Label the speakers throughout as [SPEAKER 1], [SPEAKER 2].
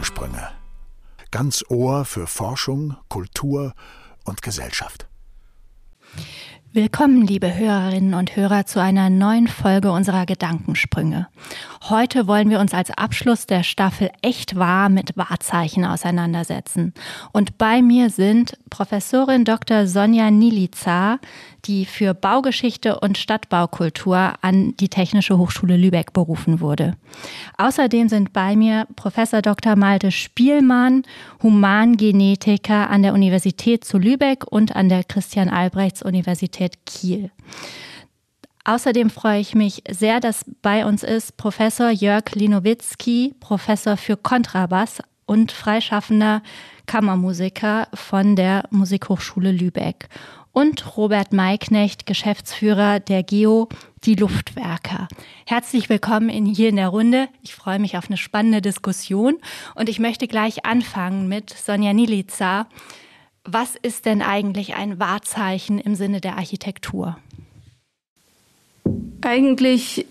[SPEAKER 1] Gedankensprünge. Ganz Ohr für Forschung, Kultur und Gesellschaft.
[SPEAKER 2] Willkommen, liebe Hörerinnen und Hörer, zu einer neuen Folge unserer Gedankensprünge. Heute wollen wir uns als Abschluss der Staffel echt wahr mit Wahrzeichen auseinandersetzen. Und bei mir sind Professorin Dr. Sonja Niliza, die für Baugeschichte und Stadtbaukultur an die Technische Hochschule Lübeck berufen wurde. Außerdem sind bei mir Professor Dr. Malte Spielmann, Humangenetiker an der Universität zu Lübeck und an der Christian Albrechts Universität Kiel. Außerdem freue ich mich sehr, dass bei uns ist Professor Jörg Linowitzki, Professor für Kontrabass und freischaffender Kammermusiker von der Musikhochschule Lübeck und Robert Maiknecht, Geschäftsführer der GEO, die Luftwerker. Herzlich willkommen in, hier in der Runde. Ich freue mich auf eine spannende Diskussion und ich möchte gleich anfangen mit Sonja Nilica. Was ist denn eigentlich ein Wahrzeichen im Sinne der Architektur?
[SPEAKER 3] Eigentlich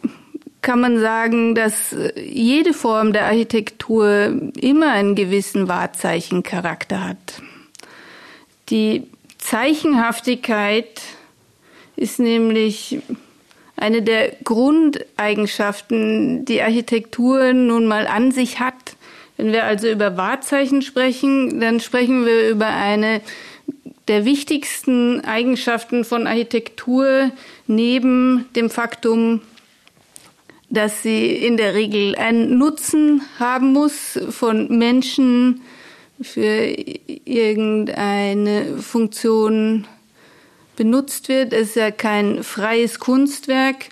[SPEAKER 3] kann man sagen, dass jede Form der Architektur immer einen gewissen Wahrzeichencharakter hat. Die Zeichenhaftigkeit ist nämlich eine der Grundeigenschaften, die Architektur nun mal an sich hat. Wenn wir also über Wahrzeichen sprechen, dann sprechen wir über eine der wichtigsten Eigenschaften von Architektur neben dem Faktum, dass sie in der Regel einen Nutzen haben muss von Menschen, für irgendeine Funktion benutzt wird. Es ist ja kein freies Kunstwerk.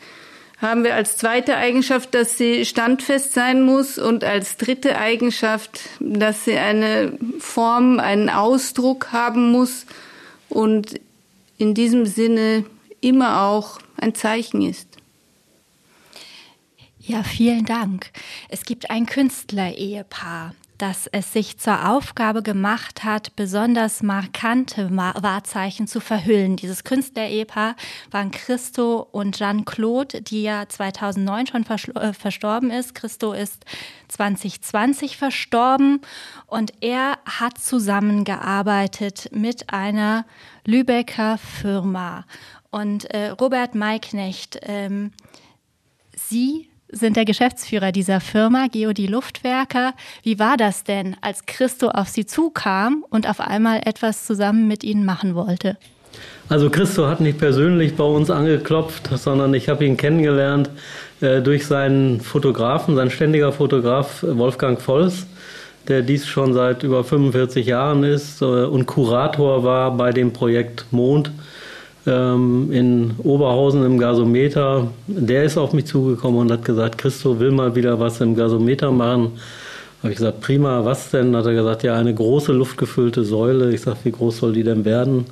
[SPEAKER 3] Haben wir als zweite Eigenschaft, dass sie standfest sein muss und als dritte Eigenschaft, dass sie eine Form, einen Ausdruck haben muss und in diesem Sinne immer auch ein Zeichen ist.
[SPEAKER 2] Ja, vielen Dank. Es gibt ein Künstler-Ehepaar, dass es sich zur Aufgabe gemacht hat, besonders markante Wahrzeichen zu verhüllen. Dieses Künstler-Ehepaar waren Christo und Jeanne-Claude, die ja 2009 schon äh, verstorben ist. Christo ist 2020 verstorben und er hat zusammengearbeitet mit einer Lübecker Firma. Und äh, Robert Maiknecht, ähm, Sie sind der Geschäftsführer dieser Firma, Geodie Luftwerker. Wie war das denn, als Christo auf Sie zukam und auf einmal etwas zusammen mit Ihnen machen wollte?
[SPEAKER 4] Also Christo hat nicht persönlich bei uns angeklopft, sondern ich habe ihn kennengelernt äh, durch seinen Fotografen, sein ständiger Fotograf Wolfgang Volls, der dies schon seit über 45 Jahren ist äh, und Kurator war bei dem Projekt Mond ähm, in Oberhausen im Gasometer. Der ist auf mich zugekommen und hat gesagt, Christo will mal wieder was im Gasometer machen. Habe ich gesagt, prima, was denn? Hat er gesagt, ja, eine große luftgefüllte Säule. Ich sage, wie groß soll die denn werden?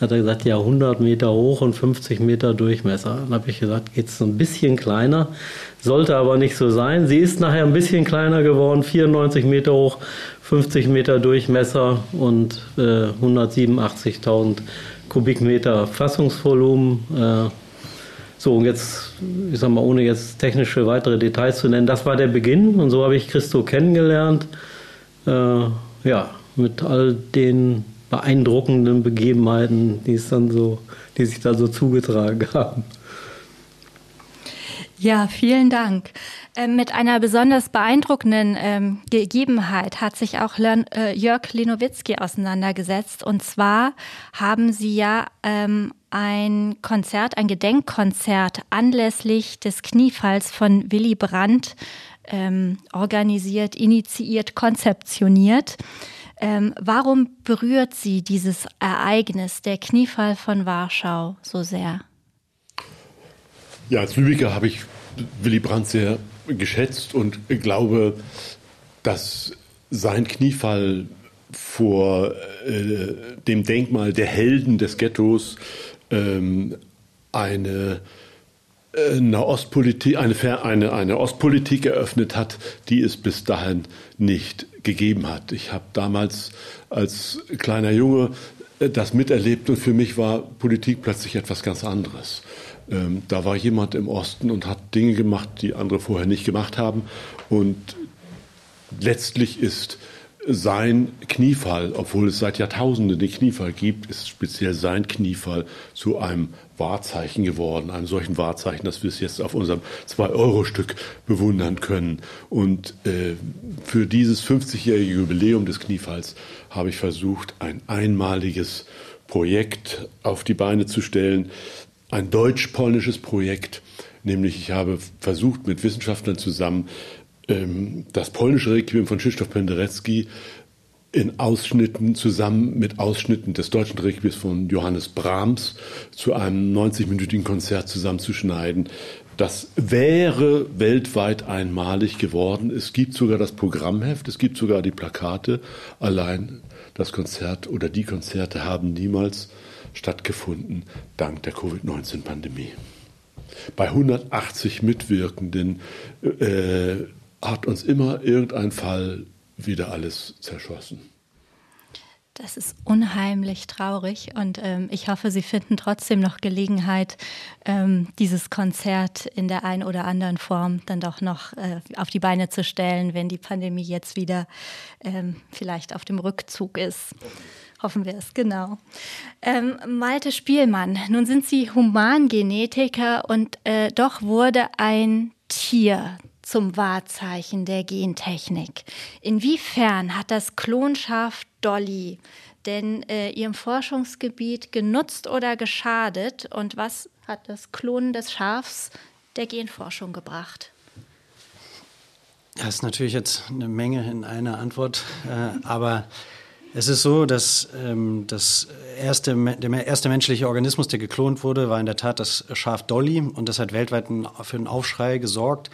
[SPEAKER 4] Hat er gesagt, ja, 100 Meter hoch und 50 Meter Durchmesser. Dann habe ich gesagt, geht es ein bisschen kleiner, sollte aber nicht so sein. Sie ist nachher ein bisschen kleiner geworden, 94 Meter hoch, 50 Meter Durchmesser und äh, 187.000 Kubikmeter Fassungsvolumen. Äh, so, und jetzt, ich sag mal, ohne jetzt technische weitere Details zu nennen, das war der Beginn und so habe ich Christo kennengelernt. Äh, ja, mit all den beeindruckenden Begebenheiten, die es dann so, die sich da so zugetragen haben.
[SPEAKER 2] Ja, vielen Dank. Ähm, mit einer besonders beeindruckenden ähm, Gegebenheit hat sich auch Lern, äh, Jörg Linowitzki auseinandergesetzt. Und zwar haben Sie ja ähm, ein Konzert, ein Gedenkkonzert anlässlich des Kniefalls von Willy Brandt ähm, organisiert, initiiert, konzeptioniert. Ähm, warum berührt Sie dieses Ereignis, der Kniefall von Warschau, so sehr?
[SPEAKER 5] Ja, als Lübecker habe ich Willy Brandt sehr geschätzt und glaube, dass sein Kniefall vor äh, dem Denkmal der Helden des Ghettos ähm, eine äh, eine Ostpolitik, eine, eine, eine Ostpolitik eröffnet hat, die es bis dahin nicht gegeben hat. Ich habe damals als kleiner Junge äh, das miterlebt und für mich war Politik plötzlich etwas ganz anderes. Ähm, da war jemand im Osten und hat Dinge gemacht, die andere vorher nicht gemacht haben. Und letztlich ist sein Kniefall, obwohl es seit Jahrtausenden den Kniefall gibt, ist speziell sein Kniefall zu einem Wahrzeichen geworden, einem solchen Wahrzeichen, dass wir es jetzt auf unserem 2-Euro-Stück bewundern können. Und äh, für dieses 50-jährige Jubiläum des Kniefalls habe ich versucht, ein einmaliges Projekt auf die Beine zu stellen, ein deutsch-polnisches Projekt, nämlich ich habe versucht, mit Wissenschaftlern zusammen ähm, das polnische Requiem von Krzysztof Penderecki in Ausschnitten zusammen mit Ausschnitten des deutschen Requiems von Johannes Brahms zu einem 90-minütigen Konzert zusammenzuschneiden. Das wäre weltweit einmalig geworden. Es gibt sogar das Programmheft, es gibt sogar die Plakate. Allein das Konzert oder die Konzerte haben niemals stattgefunden dank der Covid-19-Pandemie. Bei 180 Mitwirkenden äh, hat uns immer irgendein Fall wieder alles zerschossen.
[SPEAKER 2] Das ist unheimlich traurig und ähm, ich hoffe, Sie finden trotzdem noch Gelegenheit, ähm, dieses Konzert in der einen oder anderen Form dann doch noch äh, auf die Beine zu stellen, wenn die Pandemie jetzt wieder ähm, vielleicht auf dem Rückzug ist. Hoffen wir es, genau. Ähm, Malte Spielmann, nun sind Sie Humangenetiker und äh, doch wurde ein Tier zum Wahrzeichen der Gentechnik. Inwiefern hat das Klonschaf Dolly denn äh, ihrem Forschungsgebiet genutzt oder geschadet und was hat das Klonen des Schafs der Genforschung gebracht?
[SPEAKER 6] Das ist natürlich jetzt eine Menge in einer Antwort, äh, aber es ist so, dass ähm, das erste, der erste menschliche Organismus, der geklont wurde, war in der Tat das Schaf Dolly und das hat weltweit für einen Aufschrei gesorgt.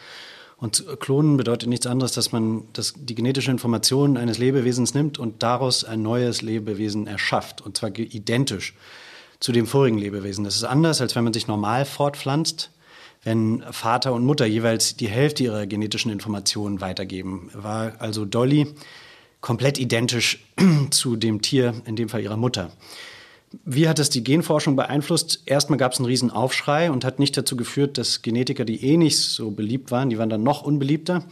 [SPEAKER 6] Und klonen bedeutet nichts anderes, dass man das, die genetische Information eines Lebewesens nimmt und daraus ein neues Lebewesen erschafft. Und zwar identisch zu dem vorigen Lebewesen. Das ist anders, als wenn man sich normal fortpflanzt, wenn Vater und Mutter jeweils die Hälfte ihrer genetischen Informationen weitergeben. War also Dolly komplett identisch zu dem Tier, in dem Fall ihrer Mutter. Wie hat es die Genforschung beeinflusst? Erstmal gab es einen riesen Aufschrei und hat nicht dazu geführt, dass Genetiker, die eh nicht so beliebt waren, die waren dann noch unbeliebter.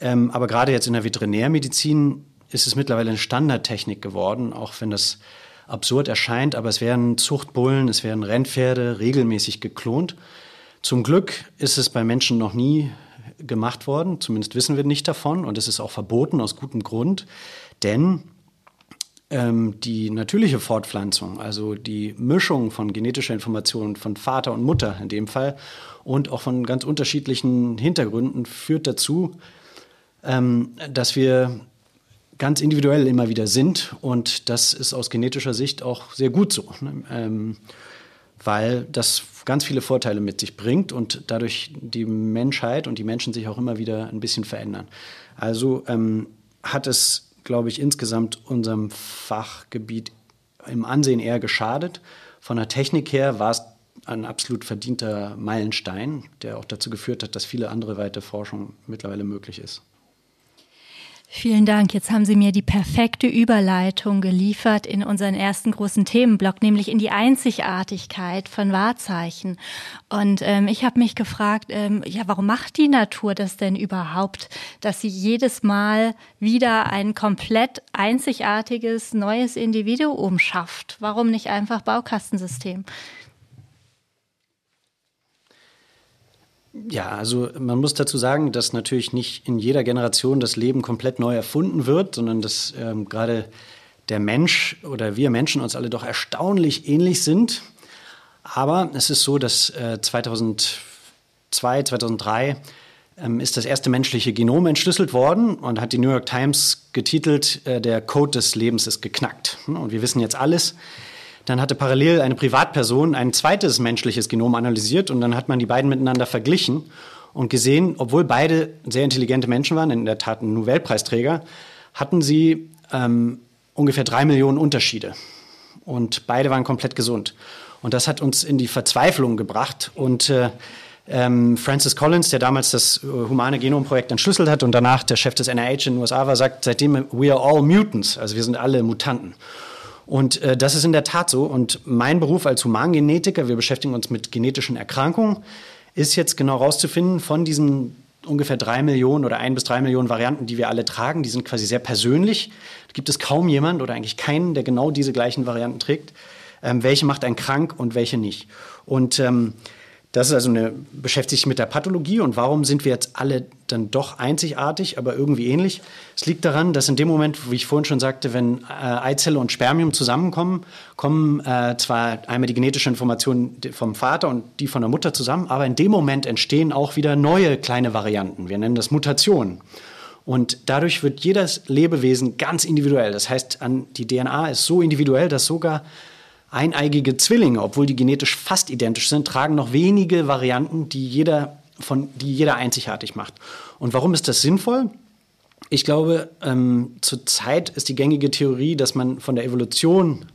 [SPEAKER 6] Ähm, aber gerade jetzt in der Veterinärmedizin ist es mittlerweile eine Standardtechnik geworden, auch wenn das absurd erscheint. Aber es werden Zuchtbullen, es werden Rennpferde regelmäßig geklont. Zum Glück ist es bei Menschen noch nie gemacht worden, zumindest wissen wir nicht davon und es ist auch verboten aus gutem Grund, denn ähm, die natürliche Fortpflanzung, also die Mischung von genetischer Information von Vater und Mutter in dem Fall und auch von ganz unterschiedlichen Hintergründen führt dazu, ähm, dass wir ganz individuell immer wieder sind und das ist aus genetischer Sicht auch sehr gut so, ne? ähm, weil das ganz viele Vorteile mit sich bringt und dadurch die Menschheit und die Menschen sich auch immer wieder ein bisschen verändern. Also ähm, hat es glaube ich, insgesamt unserem Fachgebiet im Ansehen eher geschadet. Von der Technik her war es ein absolut verdienter Meilenstein, der auch dazu geführt hat, dass viele andere weitere Forschung mittlerweile möglich ist.
[SPEAKER 2] Vielen Dank. Jetzt haben Sie mir die perfekte Überleitung geliefert in unseren ersten großen Themenblock, nämlich in die Einzigartigkeit von Wahrzeichen. Und ähm, ich habe mich gefragt, ähm, ja, warum macht die Natur das denn überhaupt, dass sie jedes Mal wieder ein komplett einzigartiges neues Individuum schafft? Warum nicht einfach Baukastensystem?
[SPEAKER 6] Ja, also man muss dazu sagen, dass natürlich nicht in jeder Generation das Leben komplett neu erfunden wird, sondern dass ähm, gerade der Mensch oder wir Menschen uns alle doch erstaunlich ähnlich sind. Aber es ist so, dass äh, 2002, 2003 ähm, ist das erste menschliche Genom entschlüsselt worden und hat die New York Times getitelt, äh, der Code des Lebens ist geknackt. Und wir wissen jetzt alles dann hatte parallel eine Privatperson ein zweites menschliches Genom analysiert und dann hat man die beiden miteinander verglichen und gesehen, obwohl beide sehr intelligente Menschen waren, in der Tat ein Nobelpreisträger, hatten sie ähm, ungefähr drei Millionen Unterschiede. Und beide waren komplett gesund. Und das hat uns in die Verzweiflung gebracht. Und äh, ähm, Francis Collins, der damals das äh, humane Genomprojekt entschlüsselt hat und danach der Chef des NIH in den USA war, sagt seitdem, we are all mutants, also wir sind alle Mutanten. Und äh, das ist in der Tat so. Und mein Beruf als Humangenetiker, wir beschäftigen uns mit genetischen Erkrankungen, ist jetzt genau herauszufinden von diesen ungefähr drei Millionen oder ein bis drei Millionen Varianten, die wir alle tragen. Die sind quasi sehr persönlich. Da gibt es kaum jemand oder eigentlich keinen, der genau diese gleichen Varianten trägt. Ähm, welche macht einen krank und welche nicht? Und ähm, das ist also eine, beschäftigt sich mit der Pathologie und warum sind wir jetzt alle dann doch einzigartig, aber irgendwie ähnlich? Es liegt daran, dass in dem Moment, wie ich vorhin schon sagte, wenn äh, Eizelle und Spermium zusammenkommen, kommen äh, zwar einmal die genetische Information vom Vater und die von der Mutter zusammen, aber in dem Moment entstehen auch wieder neue kleine Varianten. Wir nennen das Mutationen. Und dadurch wird jedes Lebewesen ganz individuell. Das heißt, an, die DNA ist so individuell, dass sogar Eineigige Zwillinge, obwohl die genetisch fast identisch sind, tragen noch wenige Varianten, die jeder, von, die jeder einzigartig macht. Und warum ist das sinnvoll? Ich glaube, ähm, zurzeit ist die gängige Theorie, dass man von der Evolution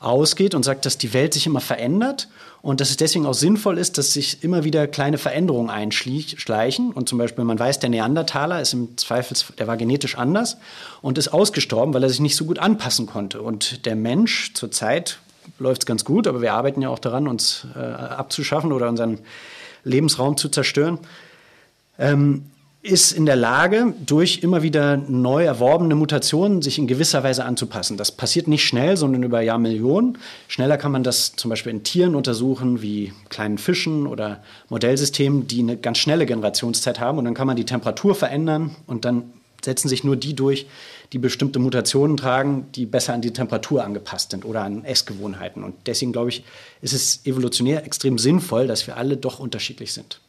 [SPEAKER 6] ausgeht und sagt, dass die Welt sich immer verändert und dass es deswegen auch sinnvoll ist, dass sich immer wieder kleine Veränderungen einschleichen. Und zum Beispiel, man weiß, der Neandertaler ist im Zweifel, der war genetisch anders und ist ausgestorben, weil er sich nicht so gut anpassen konnte. Und der Mensch zurzeit läuft es ganz gut, aber wir arbeiten ja auch daran, uns äh, abzuschaffen oder unseren Lebensraum zu zerstören, ähm, ist in der Lage, durch immer wieder neu erworbene Mutationen sich in gewisser Weise anzupassen. Das passiert nicht schnell, sondern über Jahrmillionen. Schneller kann man das zum Beispiel in Tieren untersuchen, wie kleinen Fischen oder Modellsystemen, die eine ganz schnelle Generationszeit haben. Und dann kann man die Temperatur verändern und dann setzen sich nur die durch, die bestimmte Mutationen tragen, die besser an die Temperatur angepasst sind oder an Essgewohnheiten. Und deswegen glaube ich, ist es evolutionär extrem sinnvoll, dass wir alle doch unterschiedlich sind.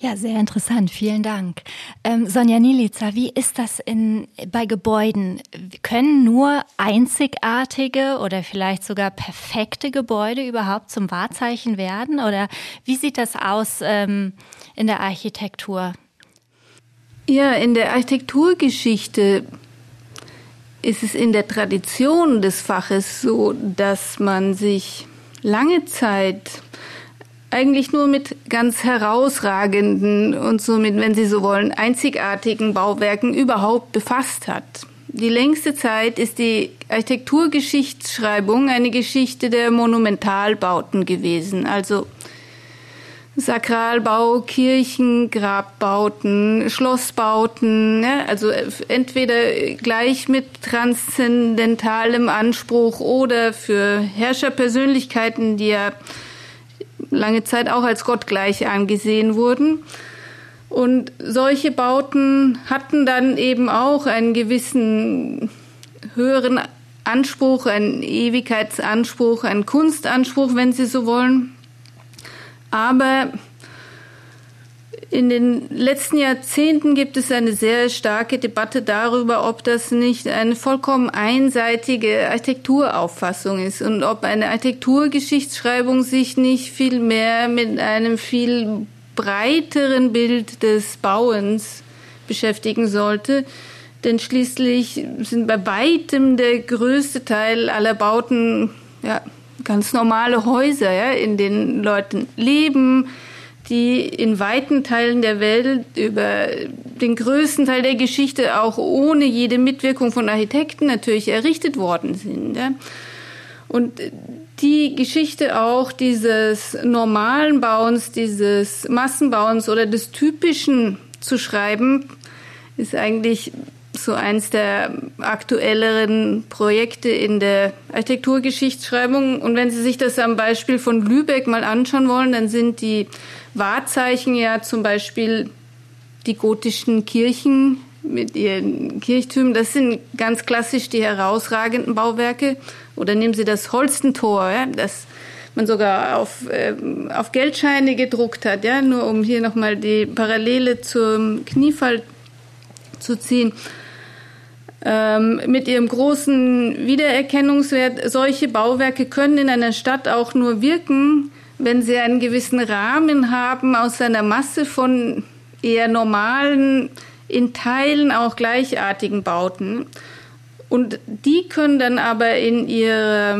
[SPEAKER 2] Ja, sehr interessant. Vielen Dank. Ähm, Sonja Nilica, wie ist das in, bei Gebäuden? Können nur einzigartige oder vielleicht sogar perfekte Gebäude überhaupt zum Wahrzeichen werden? Oder wie sieht das aus ähm, in der Architektur?
[SPEAKER 3] Ja, in der Architekturgeschichte ist es in der Tradition des Faches so, dass man sich lange Zeit eigentlich nur mit ganz herausragenden und somit, wenn Sie so wollen, einzigartigen Bauwerken überhaupt befasst hat. Die längste Zeit ist die Architekturgeschichtsschreibung eine Geschichte der Monumentalbauten gewesen, also Sakralbau, Kirchen, Grabbauten, Schlossbauten, ne? also entweder gleich mit transzendentalem Anspruch oder für Herrscherpersönlichkeiten, die ja lange Zeit auch als gottgleich angesehen wurden. Und solche Bauten hatten dann eben auch einen gewissen höheren Anspruch, einen Ewigkeitsanspruch, einen Kunstanspruch, wenn Sie so wollen. Aber in den letzten Jahrzehnten gibt es eine sehr starke Debatte darüber, ob das nicht eine vollkommen einseitige Architekturauffassung ist und ob eine Architekturgeschichtsschreibung sich nicht viel mehr mit einem viel breiteren Bild des Bauens beschäftigen sollte. Denn schließlich sind bei weitem der größte Teil aller Bauten ja, ganz normale Häuser, ja, in denen Leute leben, die in weiten Teilen der Welt über den größten Teil der Geschichte auch ohne jede Mitwirkung von Architekten natürlich errichtet worden sind. Ja. Und die Geschichte auch dieses normalen Bauens, dieses Massenbauens oder des typischen zu schreiben, ist eigentlich so eins der aktuelleren Projekte in der Architekturgeschichtsschreibung. Und wenn Sie sich das am Beispiel von Lübeck mal anschauen wollen, dann sind die Wahrzeichen ja zum Beispiel die gotischen Kirchen mit ihren Kirchtürmen. Das sind ganz klassisch die herausragenden Bauwerke. Oder nehmen Sie das Holstentor, ja, das man sogar auf, äh, auf Geldscheine gedruckt hat, ja, nur um hier nochmal die Parallele zum Kniefall zu ziehen ähm, mit ihrem großen Wiedererkennungswert. Solche Bauwerke können in einer Stadt auch nur wirken, wenn sie einen gewissen Rahmen haben aus einer Masse von eher normalen, in Teilen auch gleichartigen Bauten. Und die können dann aber in ihrer,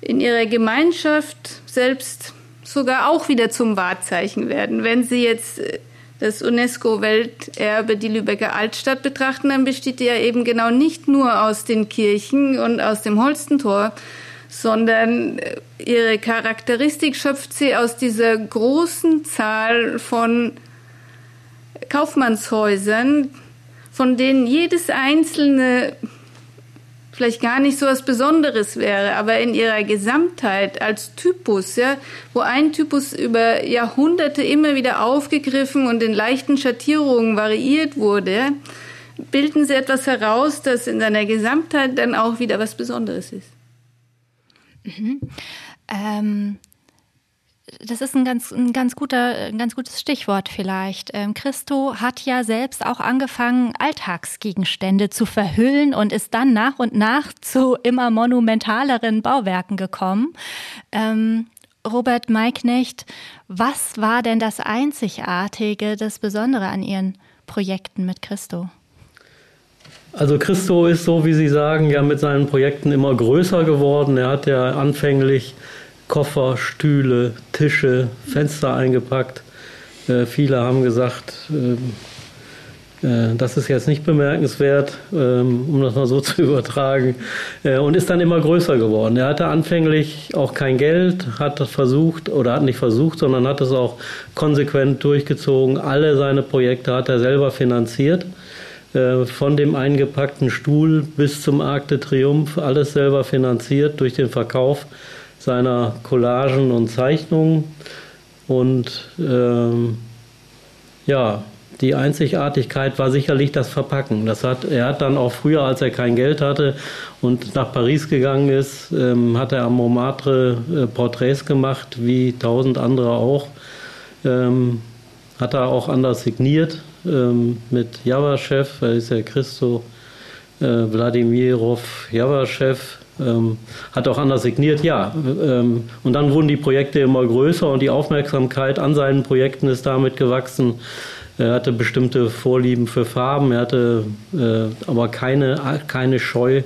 [SPEAKER 3] in ihrer Gemeinschaft selbst sogar auch wieder zum Wahrzeichen werden. Wenn sie jetzt das UNESCO-Welterbe, die Lübecker Altstadt betrachten, dann besteht die ja eben genau nicht nur aus den Kirchen und aus dem Holstentor, sondern äh, ihre Charakteristik schöpft sie aus dieser großen Zahl von Kaufmannshäusern, von denen jedes einzelne vielleicht gar nicht so was Besonderes wäre, aber in ihrer Gesamtheit als Typus, ja, wo ein Typus über Jahrhunderte immer wieder aufgegriffen und in leichten Schattierungen variiert wurde, bilden sie etwas heraus, das in seiner Gesamtheit dann auch wieder was Besonderes ist.
[SPEAKER 2] Mhm. Ähm, das ist ein ganz, ein ganz, guter, ein ganz gutes Stichwort vielleicht. Ähm, Christo hat ja selbst auch angefangen, Alltagsgegenstände zu verhüllen und ist dann nach und nach zu immer monumentaleren Bauwerken gekommen. Ähm, Robert Maiknecht, was war denn das Einzigartige, das Besondere an Ihren Projekten mit Christo?
[SPEAKER 4] Also Christo ist so, wie Sie sagen, ja mit seinen Projekten immer größer geworden. Er hat ja anfänglich Koffer, Stühle, Tische, Fenster eingepackt. Äh, viele haben gesagt, äh, äh, das ist jetzt nicht bemerkenswert, ähm, um das mal so zu übertragen, äh, und ist dann immer größer geworden. Er hatte anfänglich auch kein Geld, hat das versucht oder hat nicht versucht, sondern hat es auch konsequent durchgezogen. Alle seine Projekte hat er selber finanziert äh, von dem eingepackten Stuhl bis zum Arc de Triomphe, alles selber finanziert durch den Verkauf seiner Collagen und Zeichnungen. Und ähm, ja, die Einzigartigkeit war sicherlich das Verpacken. Das hat, er hat dann auch früher, als er kein Geld hatte und nach Paris gegangen ist, ähm, hat er am Montmartre äh, Porträts gemacht, wie tausend andere auch. Ähm, hat er auch anders signiert ähm, mit Javaschew, er ist ja Christo äh, Wladimirov Javaschew, ähm, hat auch anders signiert, ja. Ähm, und dann wurden die Projekte immer größer und die Aufmerksamkeit an seinen Projekten ist damit gewachsen. Er hatte bestimmte Vorlieben für Farben, er hatte äh, aber keine, keine Scheu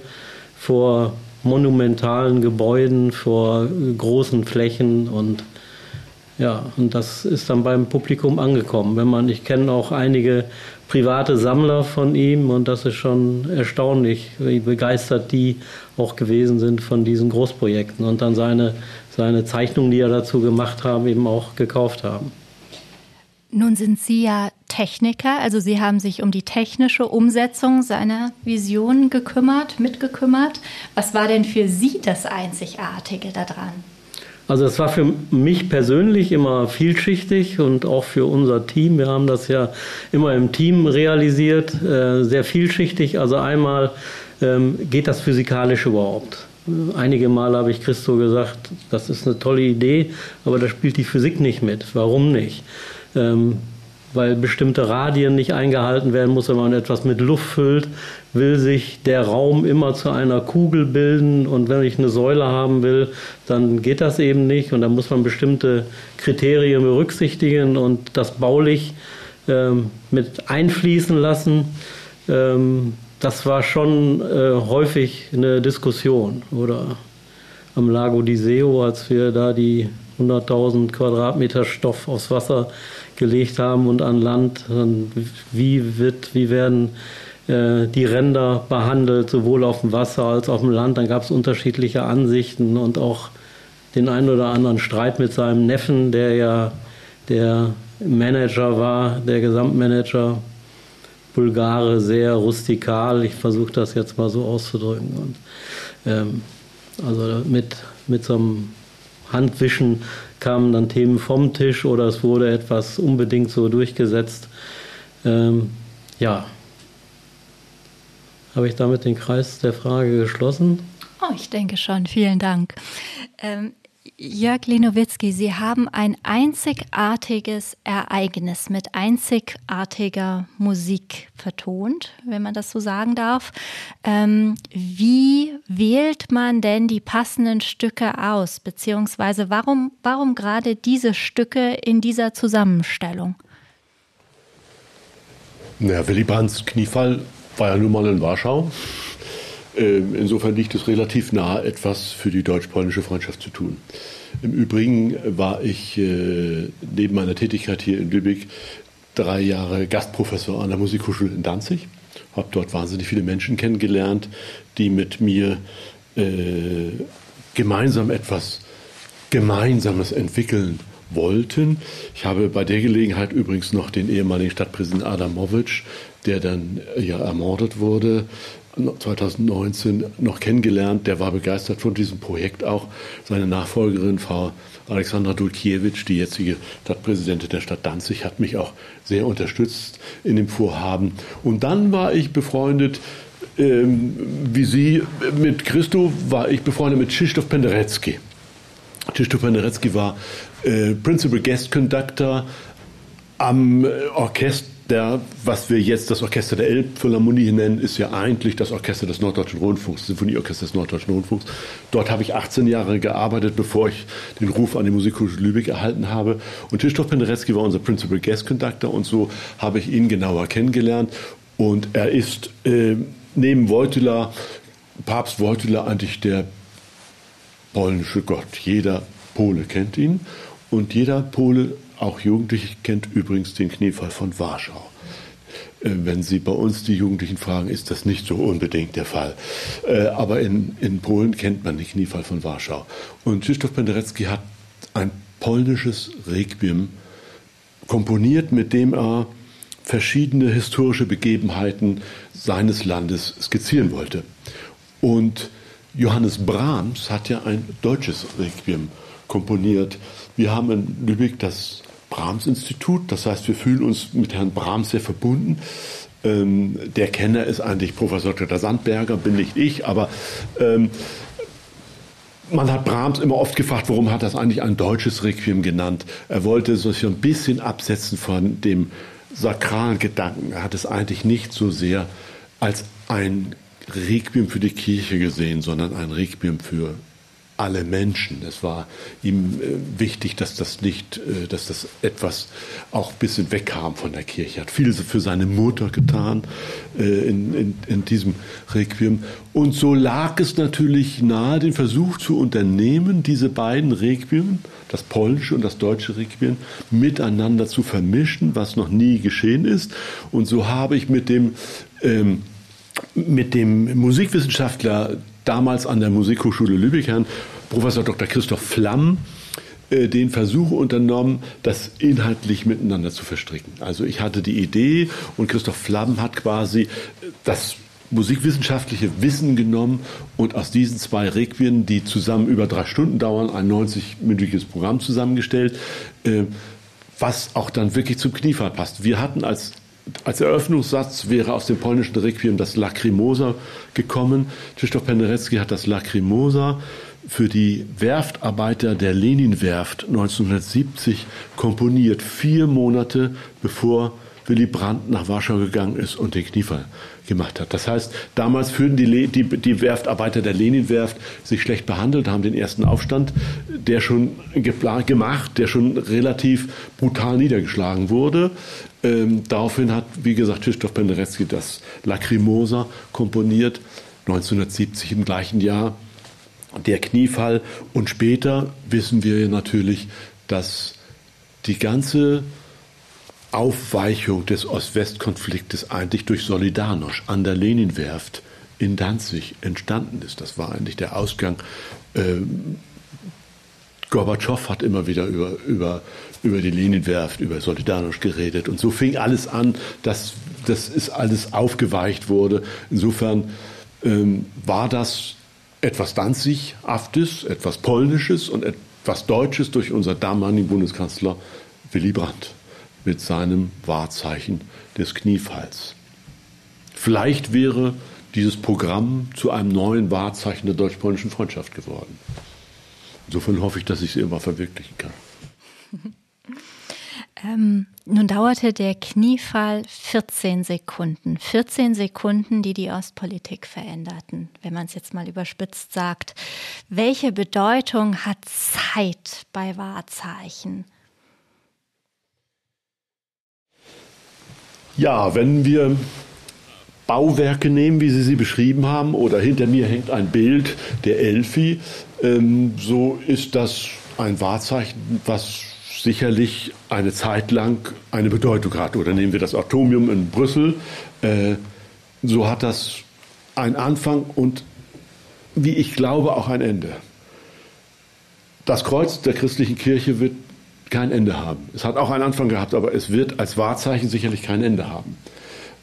[SPEAKER 4] vor monumentalen Gebäuden, vor großen Flächen und ja, und das ist dann beim Publikum angekommen. Wenn man, ich kenne auch einige private Sammler von ihm und das ist schon erstaunlich, wie begeistert die auch gewesen sind von diesen Großprojekten und dann seine, seine Zeichnungen, die er dazu gemacht haben, eben auch gekauft haben.
[SPEAKER 2] Nun sind Sie ja Techniker, also Sie haben sich um die technische Umsetzung seiner Vision gekümmert, mitgekümmert. Was war denn für Sie das Einzigartige daran?
[SPEAKER 4] Also es war für mich persönlich immer vielschichtig und auch für unser Team. Wir haben das ja immer im Team realisiert, äh, sehr vielschichtig. Also einmal ähm, geht das physikalisch überhaupt. Einige Mal habe ich Christo gesagt, das ist eine tolle Idee, aber da spielt die Physik nicht mit. Warum nicht? Ähm, weil bestimmte Radien nicht eingehalten werden muss, wenn man etwas mit Luft füllt, will sich der Raum immer zu einer Kugel bilden und wenn ich eine Säule haben will, dann geht das eben nicht und da muss man bestimmte Kriterien berücksichtigen und das baulich ähm, mit einfließen lassen. Ähm, das war schon äh, häufig eine Diskussion oder am Lago di Seo, als wir da die 100.000 Quadratmeter Stoff aufs Wasser gelegt haben und an Land. Wie, wird, wie werden äh, die Ränder behandelt, sowohl auf dem Wasser als auch auf dem Land? Dann gab es unterschiedliche Ansichten und auch den einen oder anderen Streit mit seinem Neffen, der ja der Manager war, der Gesamtmanager. Bulgare, sehr rustikal. Ich versuche das jetzt mal so auszudrücken. Und, ähm, also mit, mit so einem Handwischen kamen dann Themen vom Tisch oder es wurde etwas unbedingt so durchgesetzt. Ähm, ja, habe ich damit den Kreis der Frage geschlossen?
[SPEAKER 2] Oh, ich denke schon. Vielen Dank. Ähm, Jörg Lenowitzki, Sie haben ein einzigartiges Ereignis mit einzigartiger Musik vertont, wenn man das so sagen darf. Ähm, wie wählt man denn die passenden Stücke aus? Beziehungsweise warum, warum gerade diese Stücke in dieser Zusammenstellung?
[SPEAKER 5] Naja, Willy Brandts Kniefall war ja nun mal in Warschau. Ähm, insofern liegt es relativ nahe, etwas für die deutsch-polnische Freundschaft zu tun. Im Übrigen war ich äh, neben meiner Tätigkeit hier in Lübeck drei Jahre Gastprofessor an der Musikhochschule in Danzig. Habe dort wahnsinnig viele Menschen kennengelernt, die mit mir äh, gemeinsam etwas Gemeinsames entwickeln wollten. Ich habe bei der Gelegenheit übrigens noch den ehemaligen Stadtpräsidenten Adamovic, der dann ja ermordet wurde, 2019 noch kennengelernt. Der war begeistert von diesem Projekt auch. Seine Nachfolgerin, Frau Alexandra Dulkiewicz, die jetzige Stadtpräsidentin der Stadt Danzig, hat mich auch sehr unterstützt in dem Vorhaben. Und dann war ich befreundet, ähm, wie Sie, mit Christo war ich befreundet mit Krzysztof Penderecki. Krzysztof Penderecki war äh, Principal Guest Conductor am äh, Orchester der, was wir jetzt das Orchester der Elbphilharmonie nennen, ist ja eigentlich das Orchester des Norddeutschen Rundfunks, das Sinfonieorchester des Norddeutschen Rundfunks. Dort habe ich 18 Jahre gearbeitet, bevor ich den Ruf an die Musikhochschule Lübeck erhalten habe. Und Christoph Penderecki war unser Principal Guest Conductor und so habe ich ihn genauer kennengelernt. Und er ist äh, neben Wojtyla, Papst Wojtyla eigentlich der polnische Gott. Jeder Pole kennt ihn und jeder Pole auch Jugendliche kennt übrigens den Kniefall von Warschau. Äh, wenn Sie bei uns die Jugendlichen fragen, ist das nicht so unbedingt der Fall. Äh, aber in, in Polen kennt man den Kniefall von Warschau. Und Krzysztof Penderecki hat ein polnisches Requiem komponiert, mit dem er verschiedene historische Begebenheiten seines Landes skizzieren wollte. Und Johannes Brahms hat ja ein deutsches Requiem komponiert. Wir haben in Lübeck das Brahms-Institut. Das heißt, wir fühlen uns mit Herrn Brahms sehr verbunden. Ähm, der Kenner ist eigentlich Professor Dr. Sandberger, bin nicht ich, aber ähm, man hat Brahms immer oft gefragt, warum hat das eigentlich ein deutsches Requiem genannt? Er wollte sich ein bisschen absetzen von dem sakralen Gedanken. Er hat es eigentlich nicht so sehr als ein Requiem für die Kirche gesehen, sondern ein Requiem für alle Menschen. Es war ihm äh, wichtig, dass das nicht, äh, dass das etwas auch ein bisschen wegkam von der Kirche. Er hat viel für seine Mutter getan äh, in, in, in diesem Requiem. Und so lag es natürlich nahe, den Versuch zu unternehmen, diese beiden Requiem, das polnische und das deutsche Requiem, miteinander zu vermischen, was noch nie geschehen ist. Und so habe ich mit dem ähm, mit dem Musikwissenschaftler damals an der Musikhochschule Lübeck, Herrn Professor Dr. Christoph Flamm, äh, den Versuch unternommen, das inhaltlich miteinander zu verstricken. Also ich hatte die Idee und Christoph Flamm hat quasi das musikwissenschaftliche Wissen genommen und aus diesen zwei Requien, die zusammen über drei Stunden dauern, ein 90-minütiges Programm zusammengestellt, äh, was auch dann wirklich zum Kniefall passt. Wir hatten als als Eröffnungssatz wäre aus dem polnischen Requiem das Lacrimosa gekommen. Krzysztof Penderecki hat das Lacrimosa für die Werftarbeiter der Lenin-Werft 1970 komponiert, vier Monate bevor Willy Brandt nach Warschau gegangen ist und den Kniefall gemacht hat. Das heißt, damals führten die, die, die Werftarbeiter der Lenin-Werft sich schlecht behandelt, haben den ersten Aufstand, der schon gemacht, der schon relativ brutal niedergeschlagen wurde. Ähm, daraufhin hat, wie gesagt, Krzysztof Penderecki das Lacrimosa komponiert, 1970 im gleichen Jahr. Der Kniefall und später wissen wir natürlich, dass die ganze Aufweichung des Ost-West-Konfliktes eigentlich durch Solidarność an der Leninwerft in Danzig entstanden ist. Das war eigentlich der Ausgang. Ähm, Gorbatschow hat immer wieder über, über, über die Leninwerft, über Solidarność geredet. Und so fing alles an, dass das ist alles aufgeweicht wurde. Insofern ähm, war das etwas Danzighaftes, etwas Polnisches und etwas Deutsches durch unser damaligen Bundeskanzler Willy Brandt mit seinem Wahrzeichen des Kniefalls. Vielleicht wäre dieses Programm zu einem neuen Wahrzeichen der deutsch-polnischen Freundschaft geworden. Insofern hoffe ich, dass ich es immer verwirklichen kann.
[SPEAKER 2] Ähm, nun dauerte der Kniefall 14 Sekunden. 14 Sekunden, die die Ostpolitik veränderten, wenn man es jetzt mal überspitzt sagt. Welche Bedeutung hat Zeit bei Wahrzeichen?
[SPEAKER 5] Ja, wenn wir Bauwerke nehmen, wie Sie sie beschrieben haben, oder hinter mir hängt ein Bild der Elfi, ähm, so ist das ein Wahrzeichen, was sicherlich eine Zeit lang eine Bedeutung hat. Oder nehmen wir das Atomium in Brüssel, äh, so hat das einen Anfang und, wie ich glaube, auch ein Ende. Das Kreuz der christlichen Kirche wird kein Ende haben. Es hat auch einen Anfang gehabt, aber es wird als Wahrzeichen sicherlich kein Ende haben.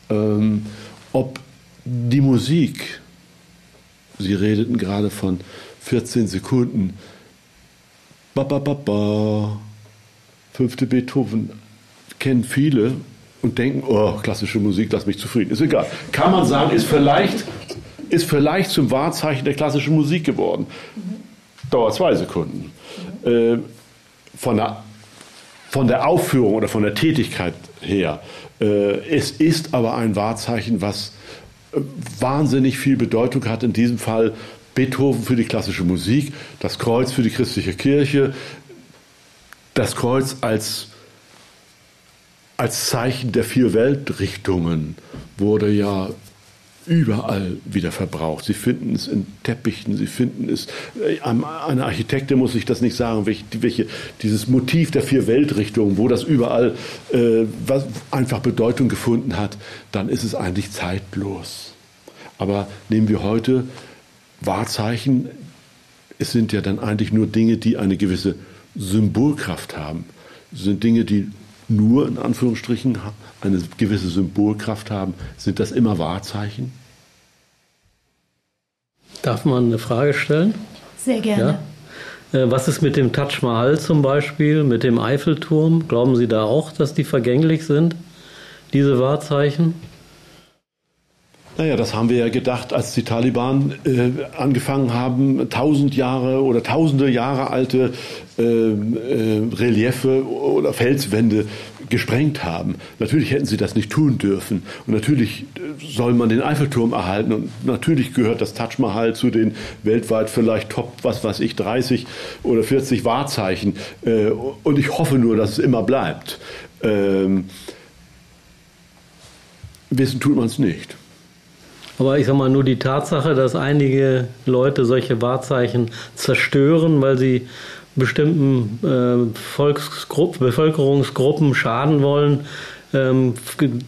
[SPEAKER 5] Ähm, ob die Musik, Sie redeten gerade von 14 Sekunden, ba, ba, ba, ba, fünfte Beethoven, kennen viele und denken, oh, klassische Musik, lass mich zufrieden. Ist egal. Kann man sagen, ist vielleicht, ist vielleicht zum Wahrzeichen der klassischen Musik geworden. Dauert zwei Sekunden. Äh, von, der, von der Aufführung oder von der Tätigkeit her. Äh, es ist aber ein Wahrzeichen, was äh, wahnsinnig viel Bedeutung hat. In diesem Fall Beethoven für die klassische Musik, das Kreuz für die christliche Kirche, das Kreuz als, als Zeichen der vier Weltrichtungen wurde ja überall wieder verbraucht. Sie finden es in Teppichen, Sie finden es, äh, eine Architektin muss ich das nicht sagen, welche, welche dieses Motiv der vier Weltrichtungen, wo das überall äh, was einfach Bedeutung gefunden hat, dann ist es eigentlich zeitlos. Aber nehmen wir heute Wahrzeichen, es sind ja dann eigentlich nur Dinge, die eine gewisse Symbolkraft haben. Es sind Dinge, die nur in Anführungsstrichen eine gewisse Symbolkraft haben, sind das immer Wahrzeichen?
[SPEAKER 4] Darf man eine Frage stellen?
[SPEAKER 2] Sehr gerne.
[SPEAKER 4] Ja? Äh, was ist mit dem Taj Mahal zum Beispiel, mit dem Eiffelturm? Glauben Sie da auch, dass die vergänglich sind, diese Wahrzeichen?
[SPEAKER 5] Naja, das haben wir ja gedacht, als die Taliban äh, angefangen haben, tausend Jahre oder tausende Jahre alte äh, äh, Reliefe oder Felswände gesprengt haben. Natürlich hätten sie das nicht tun dürfen. Und natürlich äh, soll man den Eiffelturm erhalten. Und natürlich gehört das Taj Mahal zu den weltweit vielleicht Top, was weiß ich, 30 oder 40 Wahrzeichen. Äh, und ich hoffe nur, dass es immer bleibt. Ähm, wissen tut man es nicht.
[SPEAKER 4] Aber ich sag mal, nur die Tatsache, dass einige Leute solche Wahrzeichen zerstören, weil sie bestimmten äh, Bevölkerungsgruppen schaden wollen, ähm,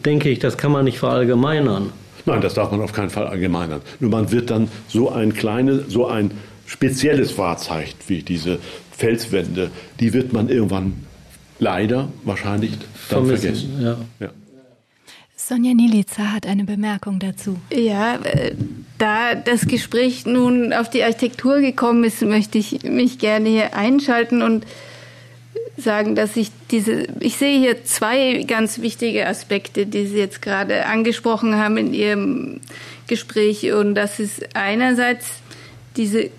[SPEAKER 4] denke ich, das kann man nicht verallgemeinern.
[SPEAKER 5] Nein, das darf man auf keinen Fall allgemeinern. Nur man wird dann so ein kleines, so ein spezielles Wahrzeichen wie diese Felswände, die wird man irgendwann leider wahrscheinlich dann Vermissen, vergessen. Ja. Ja.
[SPEAKER 2] Sonja Nilica hat eine Bemerkung dazu.
[SPEAKER 3] Ja, äh, da das Gespräch nun auf die Architektur gekommen ist, möchte ich mich gerne hier einschalten und sagen, dass ich diese, ich sehe hier zwei ganz wichtige Aspekte, die Sie jetzt gerade angesprochen haben in Ihrem Gespräch. Und das ist einerseits diese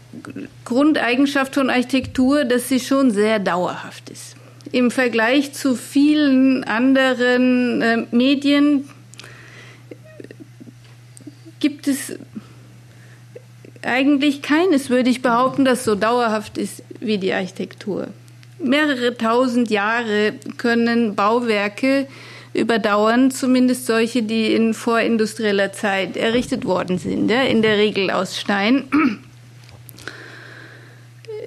[SPEAKER 3] Grundeigenschaft von Architektur, dass sie schon sehr dauerhaft ist. Im Vergleich zu vielen anderen äh, Medien, gibt es eigentlich keines, würde ich behaupten, das so dauerhaft ist wie die Architektur. Mehrere tausend Jahre können Bauwerke überdauern, zumindest solche, die in vorindustrieller Zeit errichtet worden sind, ja, in der Regel aus Stein.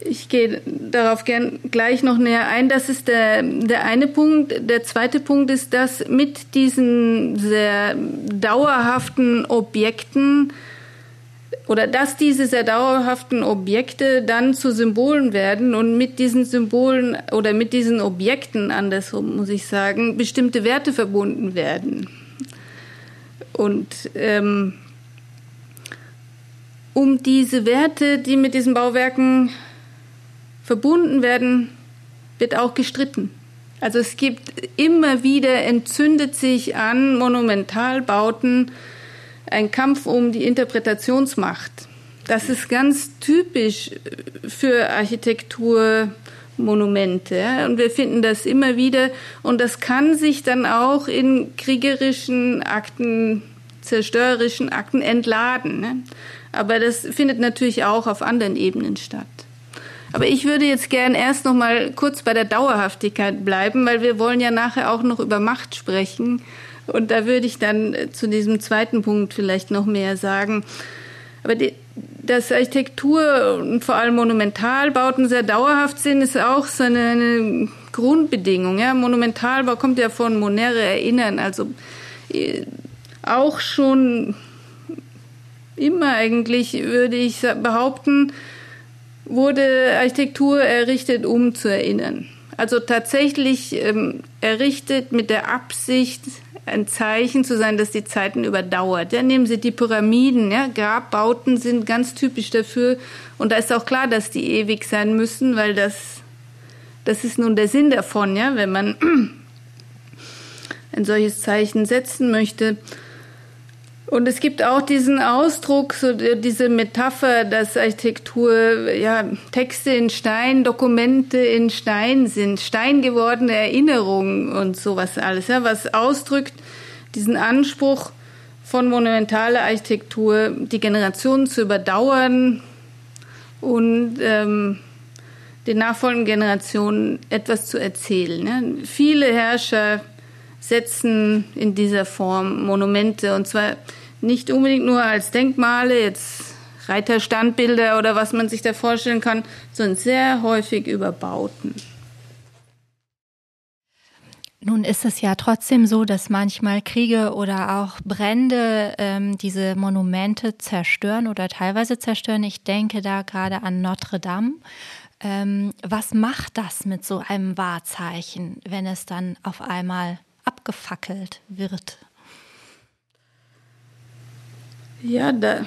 [SPEAKER 3] Ich gehe darauf gern gleich noch näher ein. Das ist der, der eine Punkt. Der zweite Punkt ist, dass mit diesen sehr dauerhaften Objekten oder dass diese sehr dauerhaften Objekte dann zu Symbolen werden und mit diesen Symbolen oder mit diesen Objekten, andersrum muss ich sagen, bestimmte Werte verbunden werden. Und ähm, um diese Werte, die mit diesen Bauwerken verbunden werden, wird auch gestritten. Also es gibt immer wieder entzündet sich an Monumentalbauten ein Kampf um die Interpretationsmacht. Das ist ganz typisch für Architekturmonumente. Und wir finden das immer wieder. Und das kann sich dann auch in kriegerischen Akten, zerstörerischen Akten entladen. Ne? Aber das findet natürlich auch auf anderen Ebenen statt. Aber ich würde jetzt gern erst noch mal kurz bei der Dauerhaftigkeit bleiben, weil wir wollen ja nachher auch noch über Macht sprechen. Und da würde ich dann äh, zu diesem zweiten Punkt vielleicht noch mehr sagen. Aber die, dass Architektur und vor allem Monumentalbauten sehr dauerhaft sind, ist auch so eine, eine Grundbedingung. Ja? Monumentalbau kommt ja von Monere erinnern, also äh, auch schon immer eigentlich würde ich behaupten, wurde Architektur errichtet, um zu erinnern. Also tatsächlich ähm, errichtet mit der Absicht, ein Zeichen zu sein, dass die Zeiten überdauert. Ja, nehmen Sie die Pyramiden, ja, Grabbauten sind ganz typisch dafür. Und da ist auch klar, dass die ewig sein müssen, weil das, das ist nun der Sinn davon, ja, wenn man ein solches Zeichen setzen möchte. Und es gibt auch diesen Ausdruck, so diese Metapher, dass Architektur ja Texte in Stein, Dokumente in Stein sind, steingewordene Erinnerungen und sowas alles, ja, was ausdrückt diesen Anspruch von monumentaler Architektur, die Generationen zu überdauern und ähm, den nachfolgenden Generationen etwas zu erzählen. Ne? Viele Herrscher setzen in dieser Form Monumente und zwar nicht unbedingt nur als Denkmale, jetzt Reiterstandbilder oder was man sich da vorstellen kann, sondern sehr häufig über Bauten.
[SPEAKER 2] Nun ist es ja trotzdem so, dass manchmal Kriege oder auch Brände ähm, diese Monumente zerstören oder teilweise zerstören. Ich denke da gerade an Notre Dame. Ähm, was macht das mit so einem Wahrzeichen, wenn es dann auf einmal abgefackelt wird?
[SPEAKER 3] Ja, da,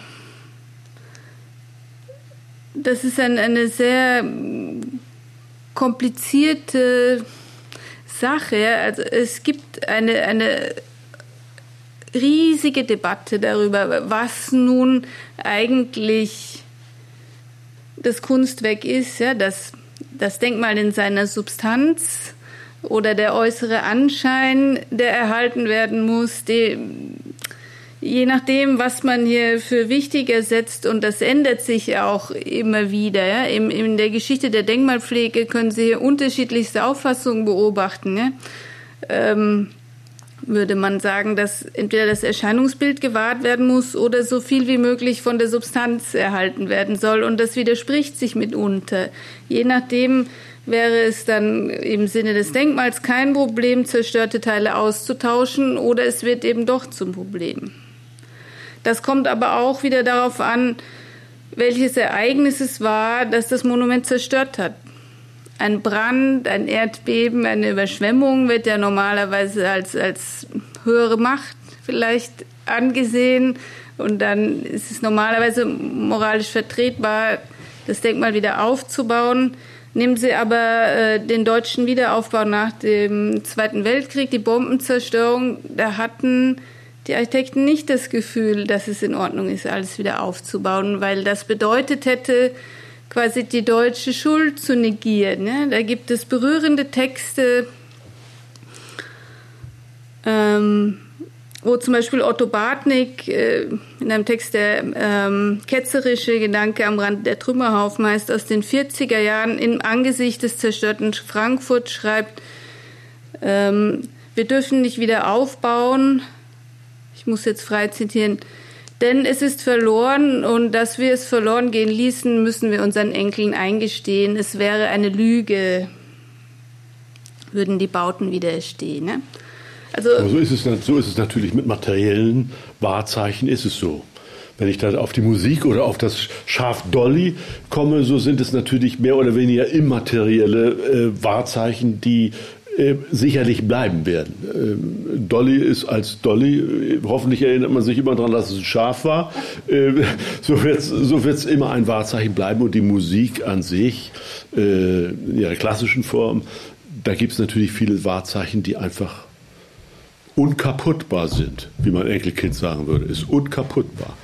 [SPEAKER 3] das ist ein, eine sehr komplizierte Sache. Also es gibt eine, eine riesige Debatte darüber, was nun eigentlich das Kunstwerk ist, ja, das, das Denkmal in seiner Substanz oder der äußere Anschein, der erhalten werden muss, die, je nachdem, was man hier für wichtiger setzt, und das ändert sich auch immer wieder. Ja? In, in der Geschichte der Denkmalpflege können Sie hier unterschiedlichste Auffassungen beobachten. Ja? Ähm, würde man sagen, dass entweder das Erscheinungsbild gewahrt werden muss oder so viel wie möglich von der Substanz erhalten werden soll. Und das widerspricht sich mitunter. Je nachdem wäre es dann im Sinne des Denkmals kein Problem, zerstörte Teile auszutauschen oder es wird eben doch zum Problem. Das kommt aber auch wieder darauf an, welches Ereignis es war, das das Monument zerstört hat. Ein Brand, ein Erdbeben, eine Überschwemmung wird ja normalerweise als, als höhere Macht vielleicht angesehen. Und dann ist es normalerweise moralisch vertretbar, das Denkmal wieder aufzubauen. Nehmen Sie aber äh, den deutschen Wiederaufbau nach dem Zweiten Weltkrieg, die Bombenzerstörung, da hatten die Architekten nicht das Gefühl, dass es in Ordnung ist, alles wieder aufzubauen, weil das bedeutet hätte, quasi die deutsche Schuld zu negieren. Ne? Da gibt es berührende Texte, ähm, wo zum Beispiel Otto Bartnick äh, in einem Text der ähm, ketzerische Gedanke am Rand der Trümmerhaufen heißt, aus den 40er Jahren im Angesicht des zerstörten Frankfurt schreibt, ähm, wir dürfen nicht wieder aufbauen, ich muss jetzt frei zitieren, denn es ist verloren und dass wir es verloren gehen ließen, müssen wir unseren Enkeln eingestehen. Es wäre eine Lüge, würden die Bauten wieder stehen. Ne?
[SPEAKER 5] Also, so, ist es, so ist es natürlich mit materiellen Wahrzeichen, ist es so. Wenn ich da auf die Musik oder auf das Schaf Dolly komme, so sind es natürlich mehr oder weniger immaterielle äh, Wahrzeichen, die äh, sicherlich bleiben werden. Ähm, Dolly ist als Dolly, hoffentlich erinnert man sich immer daran, dass es ein Schaf war. Äh, so wird es so wird's immer ein Wahrzeichen bleiben und die Musik an sich, äh, in ihrer klassischen Form, da gibt es natürlich viele Wahrzeichen, die einfach unkaputtbar sind, wie mein Enkelkind sagen würde, ist unkaputtbar.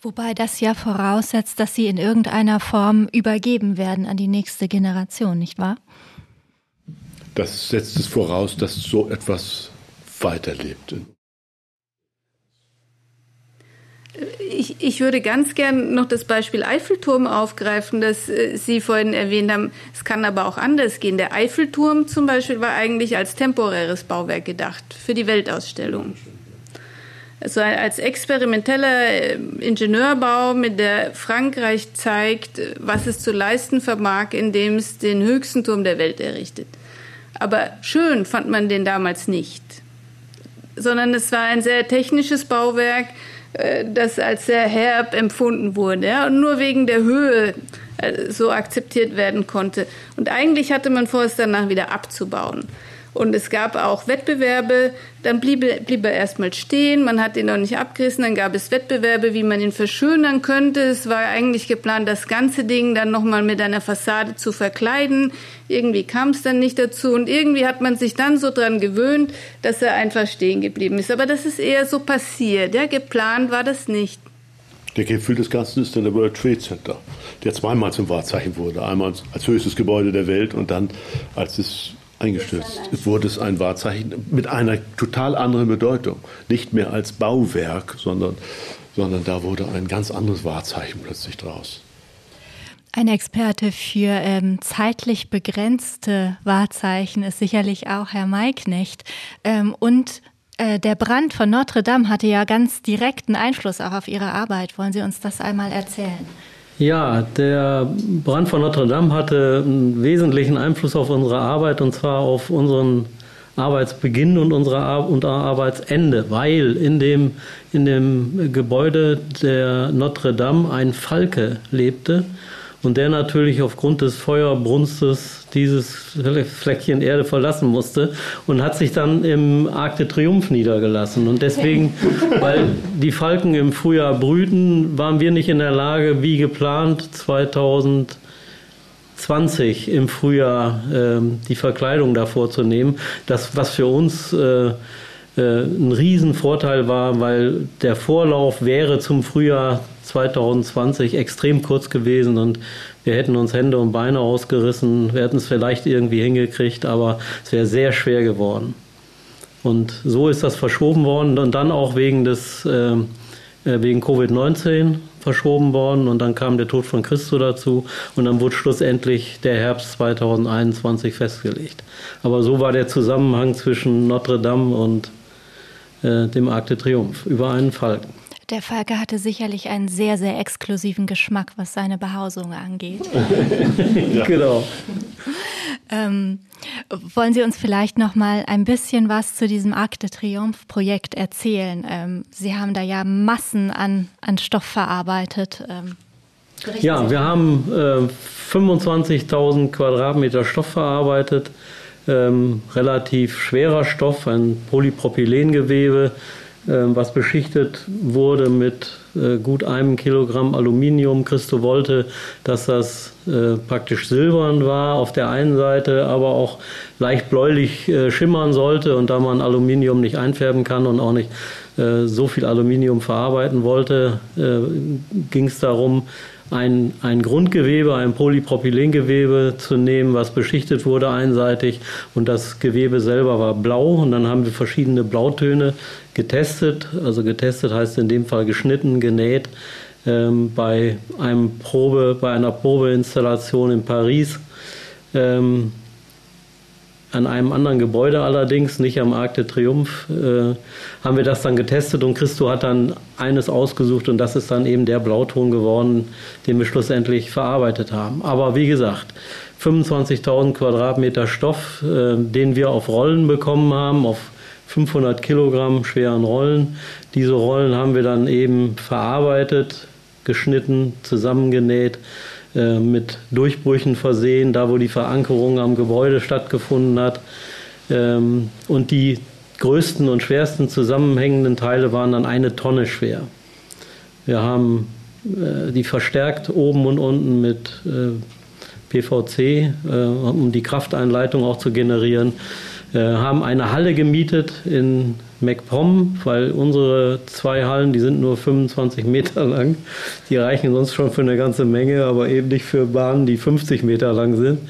[SPEAKER 2] Wobei das ja voraussetzt, dass sie in irgendeiner Form übergeben werden an die nächste Generation, nicht wahr?
[SPEAKER 5] Das setzt es voraus, dass so etwas weiterlebt.
[SPEAKER 3] Ich, ich würde ganz gern noch das Beispiel Eiffelturm aufgreifen, das äh, Sie vorhin erwähnt haben. Es kann aber auch anders gehen. Der Eiffelturm zum Beispiel war eigentlich als temporäres Bauwerk gedacht für die Weltausstellung. Also als experimenteller äh, Ingenieurbau, mit der Frankreich zeigt, was es zu leisten vermag, indem es den höchsten Turm der Welt errichtet. Aber schön fand man den damals nicht, sondern es war ein sehr technisches Bauwerk, äh, das als sehr herb empfunden wurde. Und nur wegen der Höhe äh, so akzeptiert werden konnte. Und eigentlich hatte man vor, es danach wieder abzubauen. Und es gab auch Wettbewerbe, dann blieb, blieb er erstmal stehen, man hat ihn noch nicht abgerissen, dann gab es Wettbewerbe, wie man ihn verschönern könnte. Es war eigentlich geplant, das ganze Ding dann nochmal mit einer Fassade zu verkleiden. Irgendwie kam es dann nicht dazu und irgendwie hat man sich dann so dran gewöhnt, dass er einfach stehen geblieben ist. Aber das ist eher so passiert, ja, geplant war das nicht.
[SPEAKER 5] Der Gipfel des Ganzen ist dann der World Trade Center, der zweimal zum Wahrzeichen wurde. Einmal als höchstes Gebäude der Welt und dann als es eingestürzt wurde es ein Wahrzeichen mit einer total anderen Bedeutung. Nicht mehr als Bauwerk, sondern, sondern da wurde ein ganz anderes Wahrzeichen plötzlich draus.
[SPEAKER 2] Ein Experte für ähm, zeitlich begrenzte Wahrzeichen ist sicherlich auch Herr Maiknecht. Ähm, und äh, der Brand von Notre Dame hatte ja ganz direkten Einfluss auch auf Ihre Arbeit. Wollen Sie uns das einmal erzählen?
[SPEAKER 4] Ja, der Brand von Notre Dame hatte einen wesentlichen Einfluss auf unsere Arbeit und zwar auf unseren Arbeitsbeginn und unsere Ar und Arbeitsende, weil in dem, in dem Gebäude der Notre Dame ein Falke lebte und der natürlich aufgrund des Feuerbrunstes dieses Fleckchen Erde verlassen musste und hat sich dann im Arc de Triomphe niedergelassen. Und deswegen, weil die Falken im Frühjahr brüten, waren wir nicht in der Lage, wie geplant, 2020 im Frühjahr äh, die Verkleidung davor zu nehmen. Das, was für uns äh, äh, ein Riesenvorteil war, weil der Vorlauf wäre zum Frühjahr 2020 extrem kurz gewesen und wir hätten uns Hände und Beine ausgerissen, wir hätten es vielleicht irgendwie hingekriegt, aber es wäre sehr schwer geworden. Und so ist das verschoben worden und dann auch wegen des äh, äh wegen Covid-19 verschoben worden und dann kam der Tod von Christo dazu und dann wurde schlussendlich der Herbst 2021 festgelegt. Aber so war der Zusammenhang zwischen Notre Dame und äh, dem Arc de Triomphe über einen Falken.
[SPEAKER 2] Der Falke hatte sicherlich einen sehr, sehr exklusiven Geschmack, was seine Behausung angeht.
[SPEAKER 4] ja. Genau.
[SPEAKER 2] ähm, wollen Sie uns vielleicht noch mal ein bisschen was zu diesem Arc de Triomphe Projekt erzählen? Ähm, Sie haben da ja Massen an, an Stoff verarbeitet. Ähm,
[SPEAKER 4] ja, wir haben äh, 25.000 Quadratmeter Stoff verarbeitet. Ähm, relativ schwerer Stoff, ein Polypropylengewebe was beschichtet wurde mit äh, gut einem Kilogramm Aluminium. Christo wollte, dass das äh, praktisch silbern war auf der einen Seite, aber auch leicht bläulich äh, schimmern sollte. Und da man Aluminium nicht einfärben kann und auch nicht so viel Aluminium verarbeiten wollte, ging es darum, ein, ein Grundgewebe, ein Polypropylengewebe zu nehmen, was beschichtet wurde einseitig. Und das Gewebe selber war blau. Und dann haben wir verschiedene Blautöne getestet, also getestet heißt in dem Fall geschnitten, genäht ähm, bei einem Probe, bei einer Probeinstallation in Paris. Ähm, an einem anderen Gebäude allerdings, nicht am Arc de Triomphe, äh, haben wir das dann getestet und Christo hat dann eines ausgesucht und das ist dann eben der Blauton geworden, den wir schlussendlich verarbeitet haben. Aber wie gesagt, 25.000 Quadratmeter Stoff, äh, den wir auf Rollen bekommen haben, auf 500 Kilogramm schweren Rollen. Diese Rollen haben wir dann eben verarbeitet, geschnitten, zusammengenäht äh, mit Durchbrüchen versehen, da wo die Verankerung am Gebäude stattgefunden hat. Ähm, und die größten und schwersten zusammenhängenden Teile waren dann eine Tonne schwer. Wir haben äh, die verstärkt oben und unten mit äh, PVC, um die Krafteinleitung auch zu generieren. Haben eine Halle gemietet in MacPom, weil unsere zwei Hallen, die sind nur 25 Meter lang. Die reichen sonst schon für eine ganze Menge, aber eben nicht für Bahnen, die 50 Meter lang sind.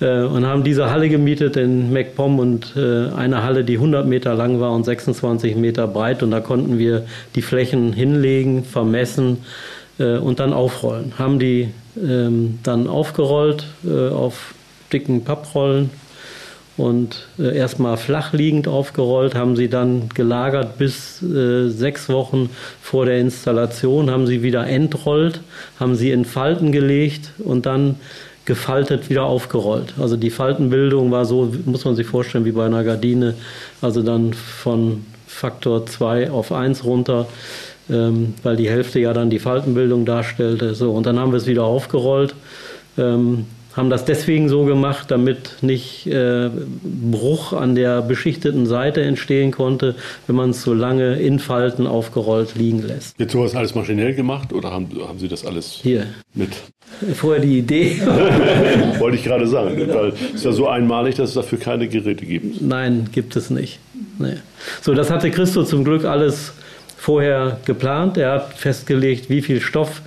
[SPEAKER 4] Äh, und haben diese Halle gemietet in MacPom und äh, eine Halle, die 100 Meter lang war und 26 Meter breit. Und da konnten wir die Flächen hinlegen, vermessen äh, und dann aufrollen. Haben die ähm, dann aufgerollt auf dicken Papprollen und äh, erstmal flach liegend aufgerollt, haben sie dann gelagert bis äh, sechs Wochen vor der Installation, haben sie wieder entrollt, haben sie in Falten gelegt und dann gefaltet wieder aufgerollt. Also die Faltenbildung war so, muss man sich vorstellen, wie bei einer Gardine, also dann von Faktor 2 auf 1 runter. ähm, weil die Hälfte ja dann die Faltenbildung darstellte. So, und dann haben wir es wieder aufgerollt. Ähm, haben das deswegen so gemacht, damit nicht äh, Bruch an der beschichteten Seite entstehen konnte, wenn man es so lange in Falten aufgerollt liegen lässt.
[SPEAKER 5] Wird sowas alles maschinell gemacht oder haben, haben Sie das alles
[SPEAKER 4] Hier.
[SPEAKER 5] mit?
[SPEAKER 4] Vorher die Idee.
[SPEAKER 5] Wollte ich gerade sagen, weil es ist ja so einmalig, dass es dafür keine Geräte gibt.
[SPEAKER 4] Nein, gibt es nicht. Nee. So, das hatte Christo zum Glück alles vorher geplant. Er hat festgelegt, wie viel Stoff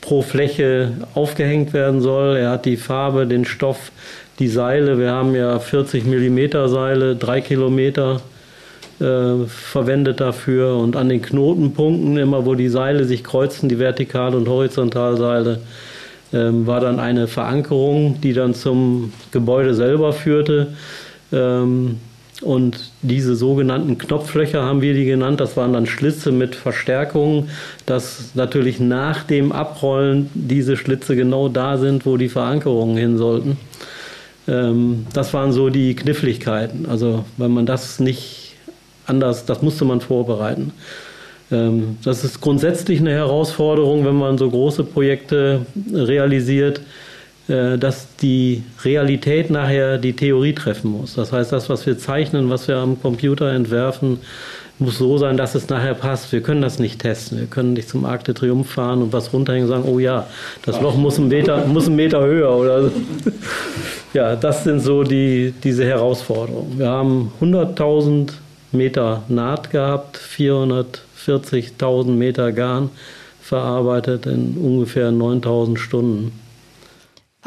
[SPEAKER 4] pro Fläche aufgehängt werden soll. Er hat die Farbe, den Stoff, die Seile. Wir haben ja 40 mm Seile, drei Kilometer äh, verwendet dafür. Und an den Knotenpunkten, immer wo die Seile sich kreuzen, die Vertikal- und Horizontalseile, äh, war dann eine Verankerung, die dann zum Gebäude selber führte. Ähm, und diese sogenannten Knopflöcher haben wir die genannt. Das waren dann Schlitze mit Verstärkungen, dass natürlich nach dem Abrollen diese Schlitze genau da sind, wo die Verankerungen hin sollten. Ähm, das waren so die Kniffligkeiten. Also, wenn man das nicht anders, das musste man vorbereiten. Ähm, das ist grundsätzlich eine Herausforderung, wenn man so große Projekte realisiert dass die Realität nachher die Theorie treffen muss. Das heißt, das, was wir zeichnen, was wir am Computer entwerfen, muss so sein, dass es nachher passt. Wir können das nicht testen. Wir können nicht zum Arc de Triomphe fahren und was runterhängen und sagen, oh ja, das Loch muss einen Meter, muss einen Meter höher oder so. Ja, das sind so die, diese Herausforderungen. Wir haben 100.000 Meter Naht gehabt, 440.000 Meter Garn verarbeitet in ungefähr 9.000 Stunden.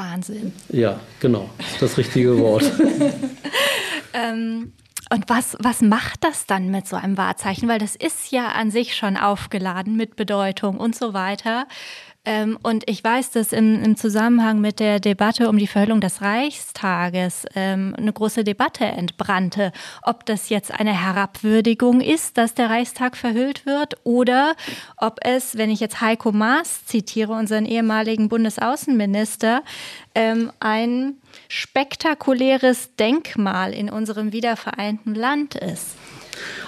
[SPEAKER 2] Wahnsinn.
[SPEAKER 4] Ja, genau, das richtige Wort.
[SPEAKER 2] ähm, und was, was macht das dann mit so einem Wahrzeichen? Weil das ist ja an sich schon aufgeladen mit Bedeutung und so weiter. Ähm, und ich weiß, dass im, im, Zusammenhang mit der Debatte um die Verhüllung des Reichstages ähm, eine große Debatte entbrannte, ob das jetzt eine Herabwürdigung ist, dass der Reichstag verhüllt wird, oder ob es, wenn ich jetzt Heiko Maas zitiere, unseren ehemaligen Bundesaußenminister, ähm, ein spektakuläres Denkmal in unserem wiedervereinten Land ist.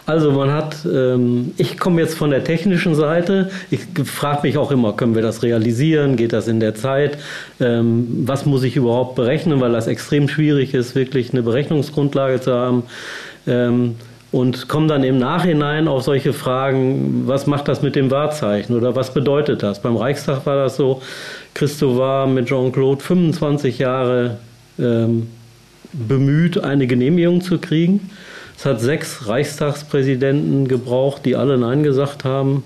[SPEAKER 4] Also man hat, ähm, ich komme jetzt von der technischen Seite, ich frage mich auch immer, können wir das realisieren, geht das in der Zeit, ähm, was muss ich überhaupt berechnen, weil das extrem schwierig ist, wirklich eine Berechnungsgrundlage zu haben. Ähm, und komme dann im Nachhinein auf solche Fragen, was macht das mit dem Wahrzeichen oder was bedeutet das? Beim Reichstag war das so, Christo war mit Jean-Claude 25 Jahre ähm, bemüht, eine Genehmigung zu kriegen. Es hat sechs Reichstagspräsidenten gebraucht, die alle Nein gesagt haben.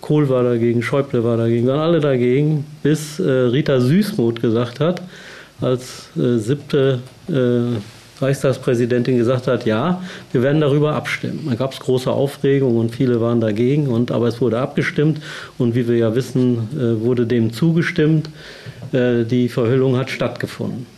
[SPEAKER 4] Kohl war dagegen, Schäuble war dagegen, waren alle dagegen, bis äh, Rita Süßmuth gesagt hat, als äh, siebte äh, Reichstagspräsidentin gesagt hat, ja, wir werden darüber abstimmen. Da gab es große Aufregung und viele waren dagegen, und, aber es wurde abgestimmt und wie wir ja wissen, äh, wurde dem zugestimmt. Äh, die Verhüllung hat stattgefunden.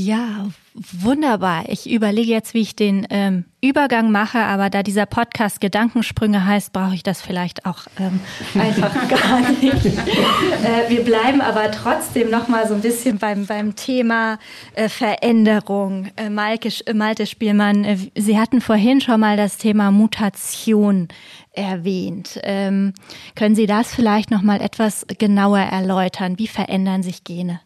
[SPEAKER 2] Ja, wunderbar. Ich überlege jetzt, wie ich den ähm, Übergang mache, aber da dieser Podcast Gedankensprünge heißt, brauche ich das vielleicht auch ähm, einfach gar nicht. Äh, wir bleiben aber trotzdem noch mal so ein bisschen beim, beim Thema äh, Veränderung. Äh, Malte, Malte Spielmann, äh, Sie hatten vorhin schon mal das Thema Mutation erwähnt. Ähm, können Sie das vielleicht noch mal etwas genauer erläutern? Wie verändern sich Gene?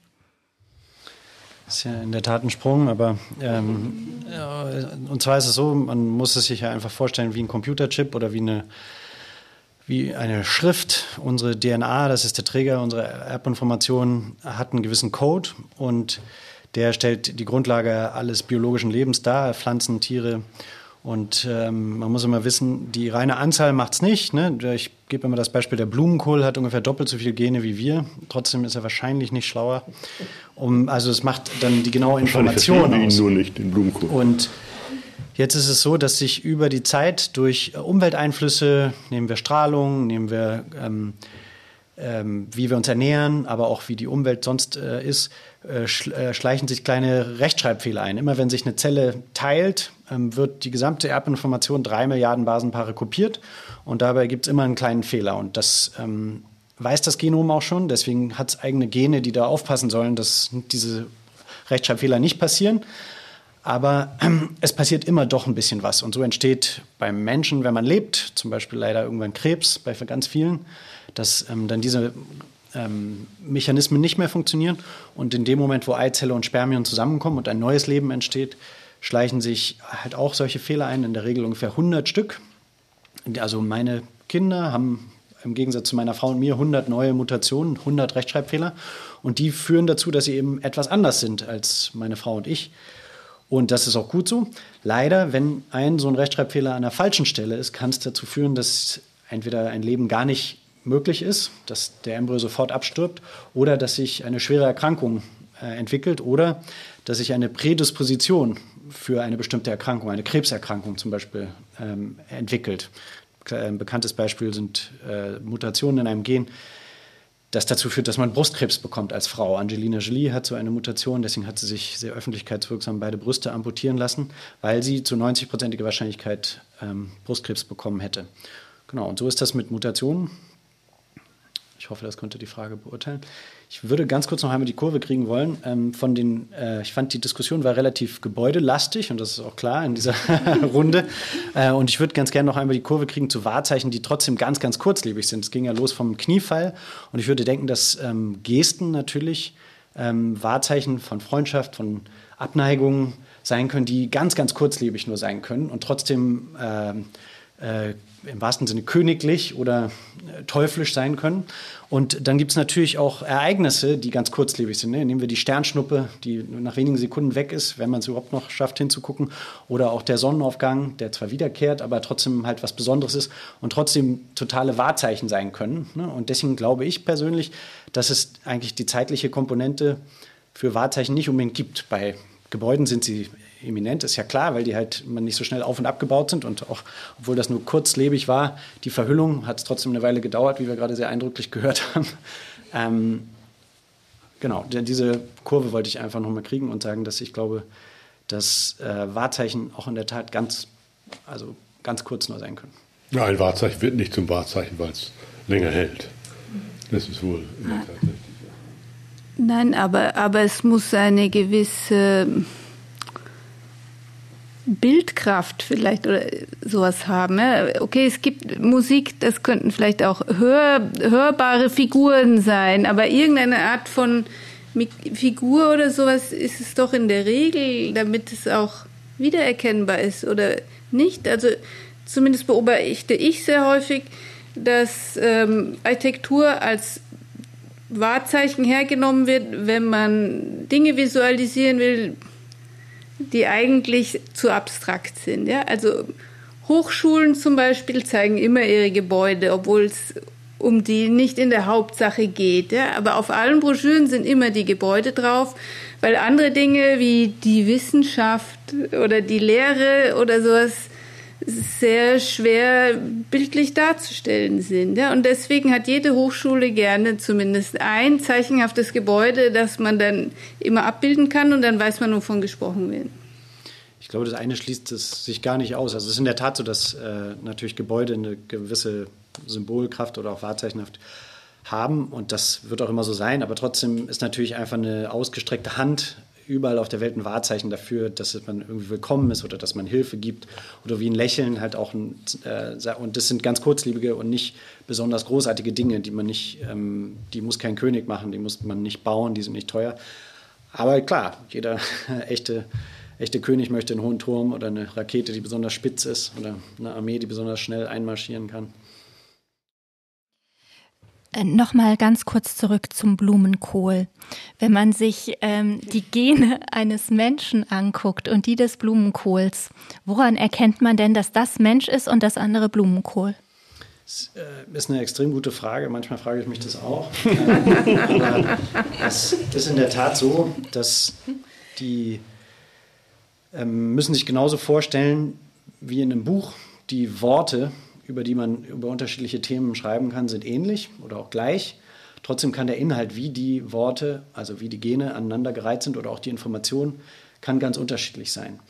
[SPEAKER 6] Das ist ja in der Tat ein Sprung, aber ähm, ja, und zwar ist es so, man muss es sich ja einfach vorstellen wie ein Computerchip oder wie eine, wie eine Schrift. Unsere DNA, das ist der Träger unserer Erbinformation, hat einen gewissen Code und der stellt die Grundlage alles biologischen Lebens dar, Pflanzen, Tiere und ähm, man muss immer wissen, die reine Anzahl macht es nicht. Ne? Ich gebe immer das Beispiel, der Blumenkohl hat ungefähr doppelt so viele Gene wie wir. Trotzdem ist er wahrscheinlich nicht schlauer. Um, also es macht dann die genaue Information aus.
[SPEAKER 5] nur nicht, den Blumenkohl.
[SPEAKER 6] Und jetzt ist es so, dass sich über die Zeit durch Umwelteinflüsse, nehmen wir Strahlung, nehmen wir... Ähm, ähm, wie wir uns ernähren, aber auch wie die Umwelt sonst äh, ist, äh, äh, schleichen sich kleine Rechtschreibfehler ein. Immer wenn sich eine Zelle teilt, wird die gesamte Erbinformation drei Milliarden Basenpaare kopiert und dabei gibt es immer einen kleinen Fehler. Und das ähm, weiß das Genom auch schon, deswegen hat es eigene Gene, die da aufpassen sollen, dass diese Rechtschreibfehler nicht passieren. Aber es passiert immer doch ein bisschen was. Und so entsteht beim Menschen, wenn man lebt, zum Beispiel leider irgendwann Krebs bei ganz vielen, dass ähm, dann diese ähm, Mechanismen nicht mehr funktionieren. Und in dem Moment, wo Eizelle und Spermion zusammenkommen und ein neues Leben entsteht, schleichen sich halt auch solche Fehler ein, in der Regel ungefähr 100 Stück. Also meine Kinder haben im Gegensatz zu meiner Frau und mir 100 neue Mutationen, 100 Rechtschreibfehler. Und die führen dazu, dass sie eben etwas anders sind als meine Frau und ich. Und das ist auch gut so. Leider, wenn ein so ein Rechtschreibfehler an der falschen Stelle ist, kann es dazu führen, dass entweder ein Leben gar nicht möglich ist, dass der Embryo sofort abstirbt oder dass sich eine schwere Erkrankung äh, entwickelt oder dass sich eine Prädisposition für eine bestimmte Erkrankung, eine Krebserkrankung zum Beispiel, ähm, entwickelt. Ein bekanntes Beispiel sind äh, Mutationen in einem Gen, das dazu führt, dass man Brustkrebs bekommt als Frau. Angelina Jolie hat so eine Mutation, deswegen hat sie sich sehr öffentlichkeitswirksam beide Brüste amputieren lassen, weil sie zu 90-prozentiger Wahrscheinlichkeit ähm, Brustkrebs bekommen hätte. Genau, und so ist das mit Mutationen. Ich hoffe, das konnte die Frage beurteilen. Ich würde ganz kurz noch einmal die Kurve kriegen wollen. Ähm, von den, äh, ich fand, die Diskussion war relativ gebäudelastig und das ist auch klar in dieser Runde. Äh, und ich würde ganz gerne noch einmal die Kurve kriegen zu Wahrzeichen, die trotzdem ganz, ganz kurzlebig sind. Es ging ja los vom Kniefall und ich würde denken, dass ähm, Gesten natürlich ähm, Wahrzeichen von Freundschaft, von Abneigung sein können, die ganz, ganz kurzlebig nur sein können und trotzdem ähm, äh, im wahrsten Sinne königlich oder äh, teuflisch sein können. Und dann gibt es natürlich auch Ereignisse, die ganz kurzlebig sind. Ne? Nehmen wir die Sternschnuppe, die nach wenigen Sekunden weg ist, wenn man es überhaupt noch schafft hinzugucken. Oder auch der Sonnenaufgang, der zwar wiederkehrt, aber trotzdem halt was Besonderes ist und trotzdem totale Wahrzeichen sein können. Ne? Und deswegen glaube ich persönlich, dass es eigentlich die zeitliche Komponente für Wahrzeichen nicht unbedingt gibt. Bei Gebäuden sind sie eminent, ist ja klar, weil die halt man nicht so schnell auf und abgebaut sind und auch, obwohl das nur kurzlebig war, die Verhüllung hat es trotzdem eine Weile gedauert, wie wir gerade sehr eindrücklich gehört haben. Ähm, genau, diese Kurve wollte ich einfach nochmal kriegen und sagen, dass ich glaube, dass äh, Wahrzeichen auch in der Tat ganz, also ganz kurz nur sein können.
[SPEAKER 5] Ja, ein Wahrzeichen wird nicht zum Wahrzeichen, weil es länger hält. Das ist wohl in der Tat richtig.
[SPEAKER 3] Nein, aber, aber es muss eine gewisse Bildkraft vielleicht oder sowas haben. Ja? Okay, es gibt Musik, das könnten vielleicht auch hör, hörbare Figuren sein, aber irgendeine Art von Figur oder sowas ist es doch in der Regel, damit es auch wiedererkennbar ist oder nicht. Also zumindest beobachte ich sehr häufig, dass ähm, Architektur als Wahrzeichen hergenommen wird, wenn man Dinge visualisieren will, die eigentlich zu abstrakt sind. Ja? Also Hochschulen zum Beispiel zeigen immer ihre Gebäude, obwohl es um die nicht in der Hauptsache geht. Ja? Aber auf allen Broschüren sind immer die Gebäude drauf, weil andere Dinge wie die Wissenschaft oder die Lehre oder sowas sehr schwer bildlich darzustellen sind. Ja? Und deswegen hat jede Hochschule gerne zumindest ein zeichenhaftes Gebäude, das man dann immer abbilden kann und dann weiß man, wovon gesprochen wird.
[SPEAKER 6] Ich glaube, das eine schließt es sich gar nicht aus. Also es ist in der Tat so, dass äh, natürlich Gebäude eine gewisse Symbolkraft oder auch Wahrzeichenschaft haben und das wird auch immer so sein, aber trotzdem ist natürlich einfach eine ausgestreckte Hand überall auf der Welt ein Wahrzeichen dafür, dass man irgendwie willkommen ist oder dass man Hilfe gibt oder wie ein Lächeln halt auch ein, äh, und das sind ganz kurzlebige und nicht besonders großartige Dinge, die man nicht, ähm, die muss kein König machen, die muss man nicht bauen, die sind nicht teuer. Aber klar, jeder echte, echte König möchte einen hohen Turm oder eine Rakete, die besonders spitz ist oder eine Armee, die besonders schnell einmarschieren kann.
[SPEAKER 2] Äh, Nochmal ganz kurz zurück zum Blumenkohl. Wenn man sich ähm, die Gene eines Menschen anguckt und die des Blumenkohls, woran erkennt man denn, dass das Mensch ist und das andere Blumenkohl?
[SPEAKER 6] Das äh, ist eine extrem gute Frage. Manchmal frage ich mich das auch. Aber es ist in der Tat so, dass die ähm, müssen sich genauso vorstellen wie in einem Buch die Worte über die man über unterschiedliche Themen schreiben kann, sind ähnlich oder auch gleich. Trotzdem kann der Inhalt, wie die Worte, also wie die Gene aneinandergereiht sind oder auch die Information, kann ganz unterschiedlich sein.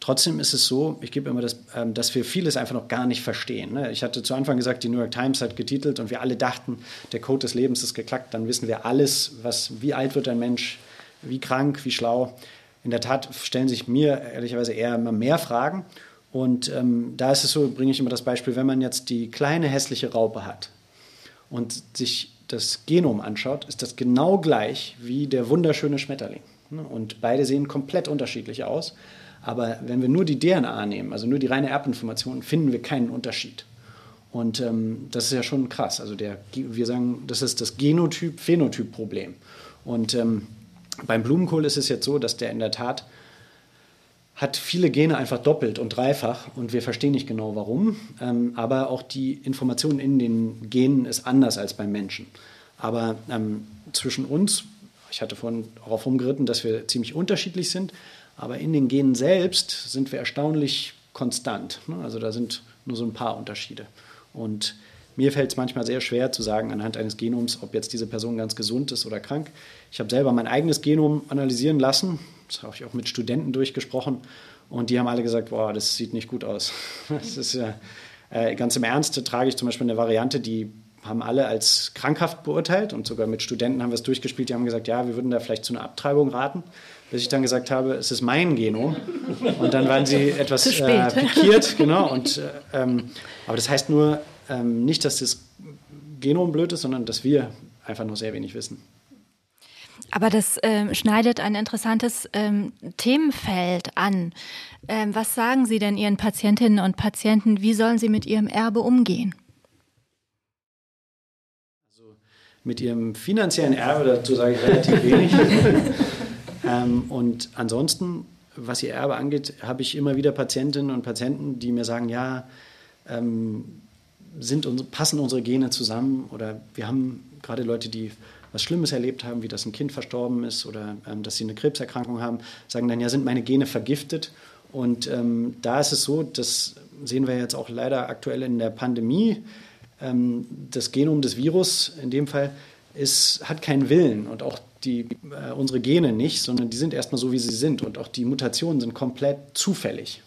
[SPEAKER 6] Trotzdem ist es so, ich gebe immer das, ähm, dass wir vieles einfach noch gar nicht verstehen. Ne? Ich hatte zu Anfang gesagt, die New York Times hat getitelt und wir alle dachten, der Code des Lebens ist geklackt. Dann wissen wir alles, was, wie alt wird ein Mensch, wie krank, wie schlau. in der Tat stellen sich mir ehrlicherweise eher immer mehr Fragen. Und ähm, da ist es so, bringe ich immer das Beispiel, wenn man jetzt die kleine hässliche Raupe hat und sich das Genom anschaut, ist das genau gleich wie der wunderschöne Schmetterling. Und beide sehen komplett unterschiedlich aus. Aber wenn wir nur die DNA nehmen, also nur die reine Erbinformation, finden wir keinen Unterschied. Und ähm, das ist ja schon krass. Also der, wir sagen, das ist das Genotyp-Phänotyp-Problem. Und ähm, beim Blumenkohl ist es jetzt so, dass der in der Tat hat viele Gene einfach doppelt und dreifach und wir verstehen nicht genau warum. Ähm, aber auch die Information in den Genen ist anders als beim Menschen. Aber ähm, zwischen uns, ich hatte vorhin darauf rumgeritten, dass wir ziemlich unterschiedlich sind, aber in den Genen selbst sind wir erstaunlich konstant. Ne? Also da sind nur so ein paar Unterschiede. Und mir fällt es manchmal sehr schwer zu sagen anhand eines Genoms, ob jetzt diese Person ganz gesund ist oder krank. Ich habe selber mein eigenes Genom analysieren lassen. Das habe ich auch mit Studenten durchgesprochen. Und die haben alle gesagt, boah, das sieht nicht gut aus. Das ist ja, äh, ganz im Ernst trage ich zum Beispiel eine Variante, die haben alle als krankhaft beurteilt und sogar mit Studenten haben wir es durchgespielt, die haben gesagt, ja, wir würden da vielleicht zu einer Abtreibung raten. Bis ich dann gesagt habe, es ist mein Genom. Und dann waren sie etwas äh, pikiert, genau. Und, äh, ähm, aber das heißt nur, ähm, nicht, dass das Genom blöd ist, sondern dass wir einfach nur sehr wenig wissen.
[SPEAKER 2] Aber das ähm, schneidet ein interessantes ähm, Themenfeld an. Ähm, was sagen Sie denn Ihren Patientinnen und Patienten? Wie sollen sie mit ihrem Erbe umgehen?
[SPEAKER 6] Also mit ihrem finanziellen Erbe, dazu sage ich relativ wenig. Ähm, und ansonsten, was ihr Erbe angeht, habe ich immer wieder Patientinnen und Patienten, die mir sagen, ja, ähm, sind unsere, passen unsere Gene zusammen oder wir haben gerade Leute, die was Schlimmes erlebt haben, wie dass ein Kind verstorben ist oder ähm, dass sie eine Krebserkrankung haben, sagen dann, ja, sind meine Gene vergiftet. Und ähm, da ist es so, das sehen wir jetzt auch leider aktuell in der Pandemie, ähm, das Genom des Virus in dem Fall ist, hat keinen Willen und auch die, äh, unsere Gene nicht, sondern die sind erstmal so, wie sie sind und auch die Mutationen sind komplett zufällig.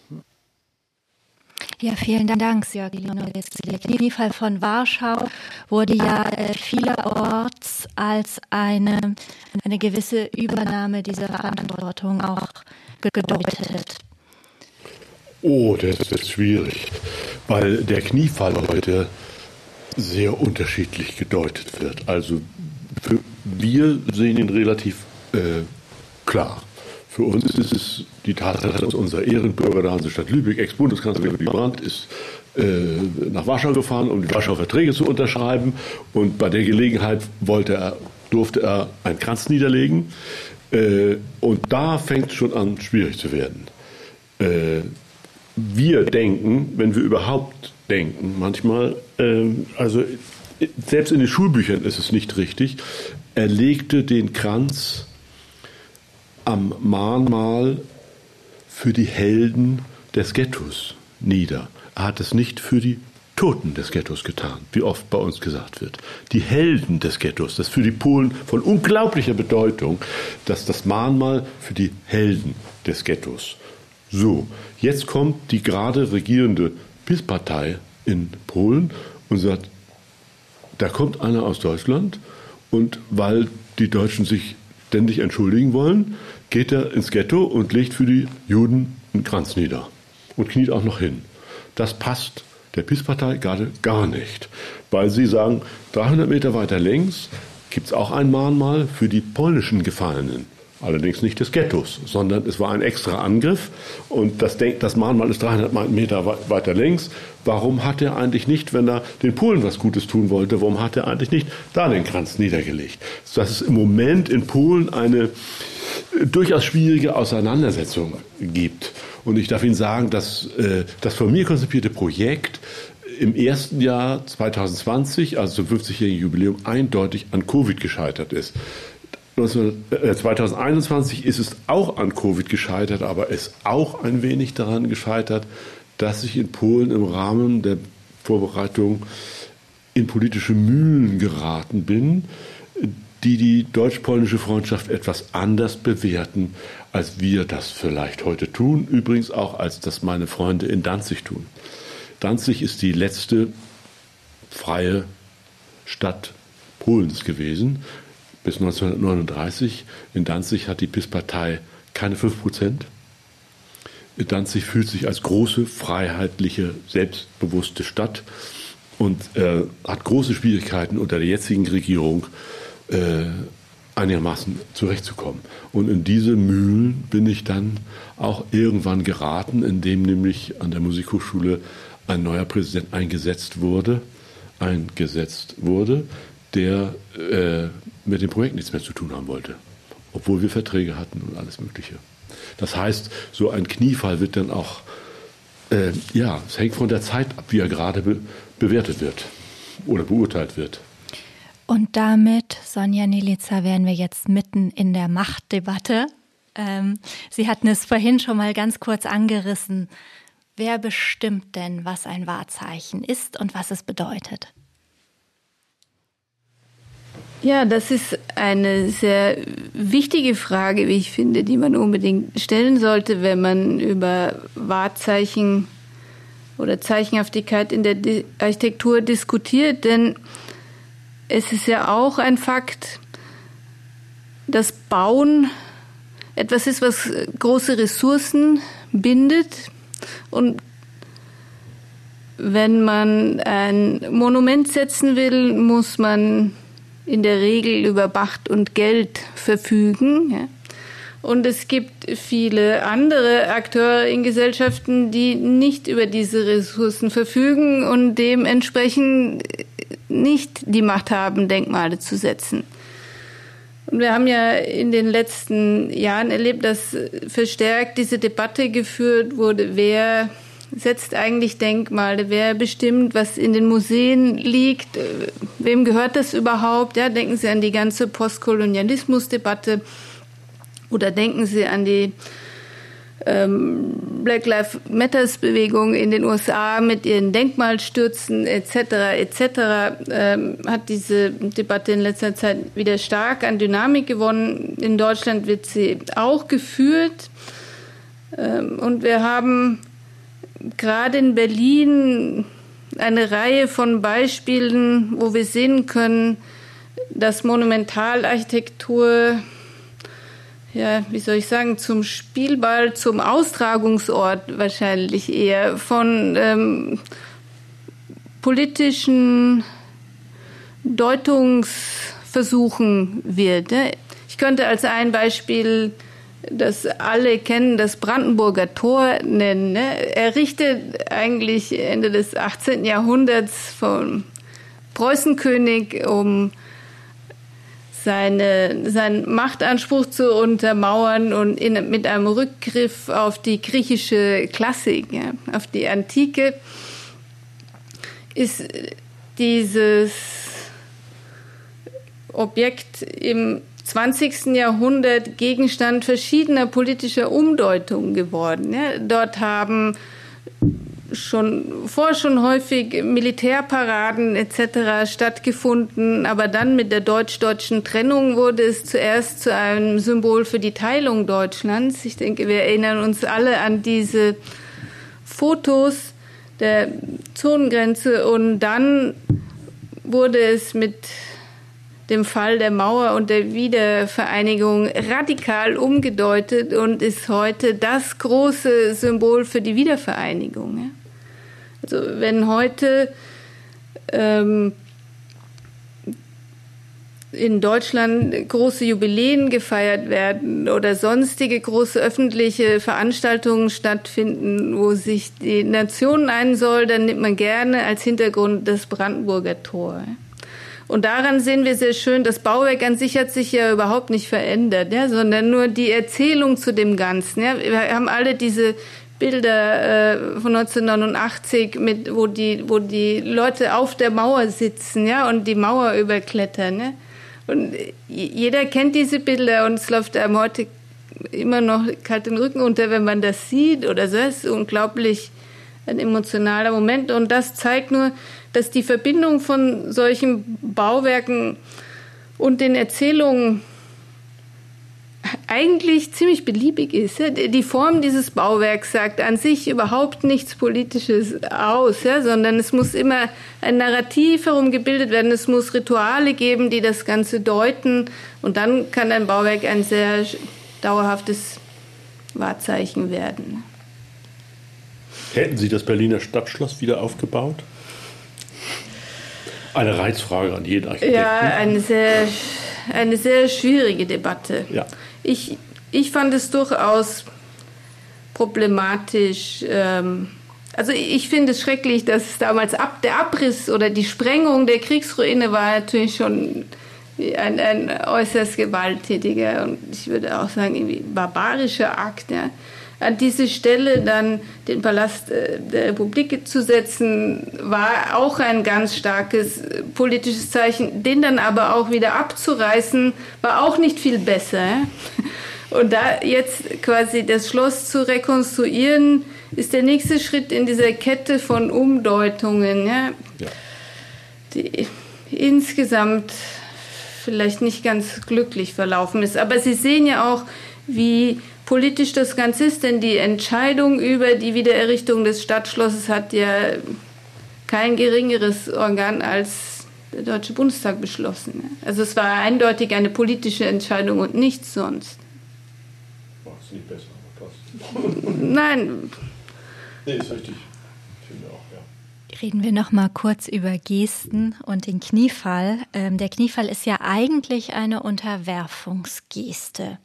[SPEAKER 2] Ja, vielen Dank, Jörg Der Kniefall von Warschau wurde ja äh, vielerorts als eine, eine gewisse Übernahme dieser Verantwortung auch gedeutet.
[SPEAKER 5] Oh, das ist schwierig, weil der Kniefall heute sehr unterschiedlich gedeutet wird. Also für, wir sehen ihn relativ äh, klar. Für uns ist es die Tatsache, dass unser Ehrenbürger der Hansestadt Lübeck, Ex-Bundeskanzler Willy Brandt, ist äh, nach Warschau gefahren, um die Warschauer Verträge zu unterschreiben. Und bei der Gelegenheit wollte er, durfte er einen Kranz niederlegen. Äh, und da fängt es schon an, schwierig zu werden. Äh, wir denken, wenn wir überhaupt denken, manchmal, also selbst in den Schulbüchern ist es nicht richtig, er legte den Kranz am Mahnmal für die Helden des Ghettos nieder. Er hat es nicht für die Toten des Ghettos getan, wie oft bei uns gesagt wird. Die Helden des Ghettos, das ist für die Polen von unglaublicher Bedeutung, dass das Mahnmal für die Helden des Ghettos. So, jetzt kommt die gerade regierende PIS-Partei in Polen und sagt, da kommt einer aus Deutschland und weil die Deutschen sich ständig entschuldigen wollen, geht er ins Ghetto und legt für die Juden einen Kranz nieder und kniet auch noch hin. Das passt der PiS-Partei gerade gar nicht, weil sie sagen, 300 Meter weiter links gibt es auch ein Mahnmal für die polnischen Gefallenen. Allerdings nicht des Ghettos, sondern es war ein extra Angriff und das, das Mahnmal ist 300 Meter weiter links. Warum hat er eigentlich nicht, wenn er den Polen was Gutes tun wollte, warum hat er eigentlich nicht da den Kranz niedergelegt? Dass es im Moment in Polen eine durchaus schwierige Auseinandersetzung gibt. Und ich darf Ihnen sagen, dass äh, das von mir konzipierte Projekt im ersten Jahr 2020, also zum 50-jährigen Jubiläum, eindeutig an Covid gescheitert ist. 2021 äh, ist es auch an Covid gescheitert, aber ist auch ein wenig daran gescheitert, dass ich in Polen im Rahmen der Vorbereitung in politische Mühlen geraten bin, die die deutsch-polnische Freundschaft etwas anders bewerten, als wir das vielleicht heute tun, übrigens auch als das meine Freunde in Danzig tun. Danzig ist die letzte freie Stadt Polens gewesen bis 1939. In Danzig hat die PIS-Partei keine 5 Prozent. Danzig fühlt sich als große, freiheitliche, selbstbewusste Stadt und äh, hat große Schwierigkeiten unter der jetzigen Regierung äh, einigermaßen zurechtzukommen. Und in diese Mühlen bin ich dann auch irgendwann geraten, indem nämlich an der Musikhochschule ein neuer Präsident eingesetzt wurde, eingesetzt wurde, der äh, mit dem Projekt nichts mehr zu tun haben wollte, obwohl wir Verträge hatten und alles Mögliche. Das heißt, so ein Kniefall wird dann auch, äh, ja, es hängt von der Zeit ab, wie er gerade be bewertet wird oder beurteilt wird.
[SPEAKER 2] Und damit, Sonja Nelica, wären wir jetzt mitten in der Machtdebatte. Ähm, Sie hatten es vorhin schon mal ganz kurz angerissen. Wer bestimmt denn, was ein Wahrzeichen ist und was es bedeutet?
[SPEAKER 3] Ja, das ist eine sehr wichtige Frage, wie ich finde, die man unbedingt stellen sollte, wenn man über Wahrzeichen oder Zeichenhaftigkeit in der Architektur diskutiert. Denn es ist ja auch ein Fakt, dass Bauen etwas ist, was große Ressourcen bindet. Und wenn man ein Monument setzen will, muss man in der Regel über Macht und Geld verfügen. Ja. Und es gibt viele andere Akteure in Gesellschaften, die nicht über diese Ressourcen verfügen und dementsprechend nicht die Macht haben, Denkmale zu setzen. Und wir haben ja in den letzten Jahren erlebt, dass verstärkt diese Debatte geführt wurde, wer setzt eigentlich Denkmale? Wer bestimmt, was in den Museen liegt? Wem gehört das überhaupt? Ja, denken Sie an die ganze Postkolonialismusdebatte oder denken Sie an die ähm, Black Lives Matters Bewegung in den USA mit ihren Denkmalstürzen etc. etc. Ähm, hat diese Debatte in letzter Zeit wieder stark an Dynamik gewonnen. In Deutschland wird sie auch geführt ähm, und wir haben gerade in Berlin eine Reihe von Beispielen, wo wir sehen können, dass Monumentalarchitektur, ja, wie soll ich sagen, zum Spielball, zum Austragungsort wahrscheinlich eher von ähm, politischen Deutungsversuchen wird. Ich könnte als ein Beispiel das alle kennen, das Brandenburger Tor nennen. Ne? Errichtet eigentlich Ende des 18. Jahrhunderts vom Preußenkönig, um seine, seinen Machtanspruch zu untermauern und in, mit einem Rückgriff auf die griechische Klassik, ja, auf die Antike, ist dieses Objekt im 20. Jahrhundert Gegenstand verschiedener politischer Umdeutungen geworden. Ja, dort haben schon vor schon häufig Militärparaden etc. stattgefunden, aber dann mit der deutsch-deutschen Trennung wurde es zuerst zu einem Symbol für die Teilung Deutschlands. Ich denke, wir erinnern uns alle an diese Fotos der Zonengrenze und dann wurde es mit dem Fall der Mauer und der Wiedervereinigung radikal umgedeutet und ist heute das große Symbol für die Wiedervereinigung. Also wenn heute ähm, in Deutschland große Jubiläen gefeiert werden oder sonstige große öffentliche Veranstaltungen stattfinden, wo sich die Nation ein soll, dann nimmt man gerne als Hintergrund das Brandenburger Tor. Und daran sehen wir sehr schön, das Bauwerk an sich hat sich ja überhaupt nicht verändert, ja, sondern nur die Erzählung zu dem Ganzen. Ja. Wir haben alle diese Bilder äh, von 1989, mit, wo, die, wo die Leute auf der Mauer sitzen ja, und die Mauer überklettern. Ja. Und jeder kennt diese Bilder und es läuft einem heute immer noch kalt den Rücken unter, wenn man das sieht oder so. Es ist unglaublich ein emotionaler Moment und das zeigt nur, dass die Verbindung von solchen Bauwerken und den Erzählungen eigentlich ziemlich beliebig ist. Die Form dieses Bauwerks sagt an sich überhaupt nichts Politisches aus, sondern es muss immer ein Narrativ herumgebildet werden, es muss Rituale geben, die das Ganze deuten und dann kann ein Bauwerk ein sehr dauerhaftes Wahrzeichen werden.
[SPEAKER 5] Hätten Sie das Berliner Stadtschloss wieder aufgebaut? Eine Reizfrage an jeden Architekten.
[SPEAKER 3] Ja, eine sehr, eine sehr schwierige Debatte.
[SPEAKER 5] Ja.
[SPEAKER 3] Ich, ich fand es durchaus problematisch. Ähm, also ich finde es schrecklich, dass damals ab, der Abriss oder die Sprengung der Kriegsruine war natürlich schon ein, ein äußerst gewalttätiger und ich würde auch sagen irgendwie barbarischer Akt. Ja. An diese Stelle dann den Palast äh, der Republik zu setzen, war auch ein ganz starkes äh, politisches Zeichen. Den dann aber auch wieder abzureißen, war auch nicht viel besser. Und da jetzt quasi das Schloss zu rekonstruieren, ist der nächste Schritt in dieser Kette von Umdeutungen, ja, ja. die insgesamt vielleicht nicht ganz glücklich verlaufen ist. Aber Sie sehen ja auch, wie politisch das Ganze ist, denn die Entscheidung über die Wiedererrichtung des Stadtschlosses hat ja kein geringeres Organ als der Deutsche Bundestag beschlossen. Also es war eindeutig eine politische Entscheidung und nichts sonst.
[SPEAKER 5] Macht es nicht besser, aber
[SPEAKER 3] trotzdem. Nein.
[SPEAKER 5] Nee, ist richtig.
[SPEAKER 2] Reden wir noch mal kurz über Gesten und den Kniefall. Ähm, der Kniefall ist ja eigentlich eine Unterwerfungsgeste.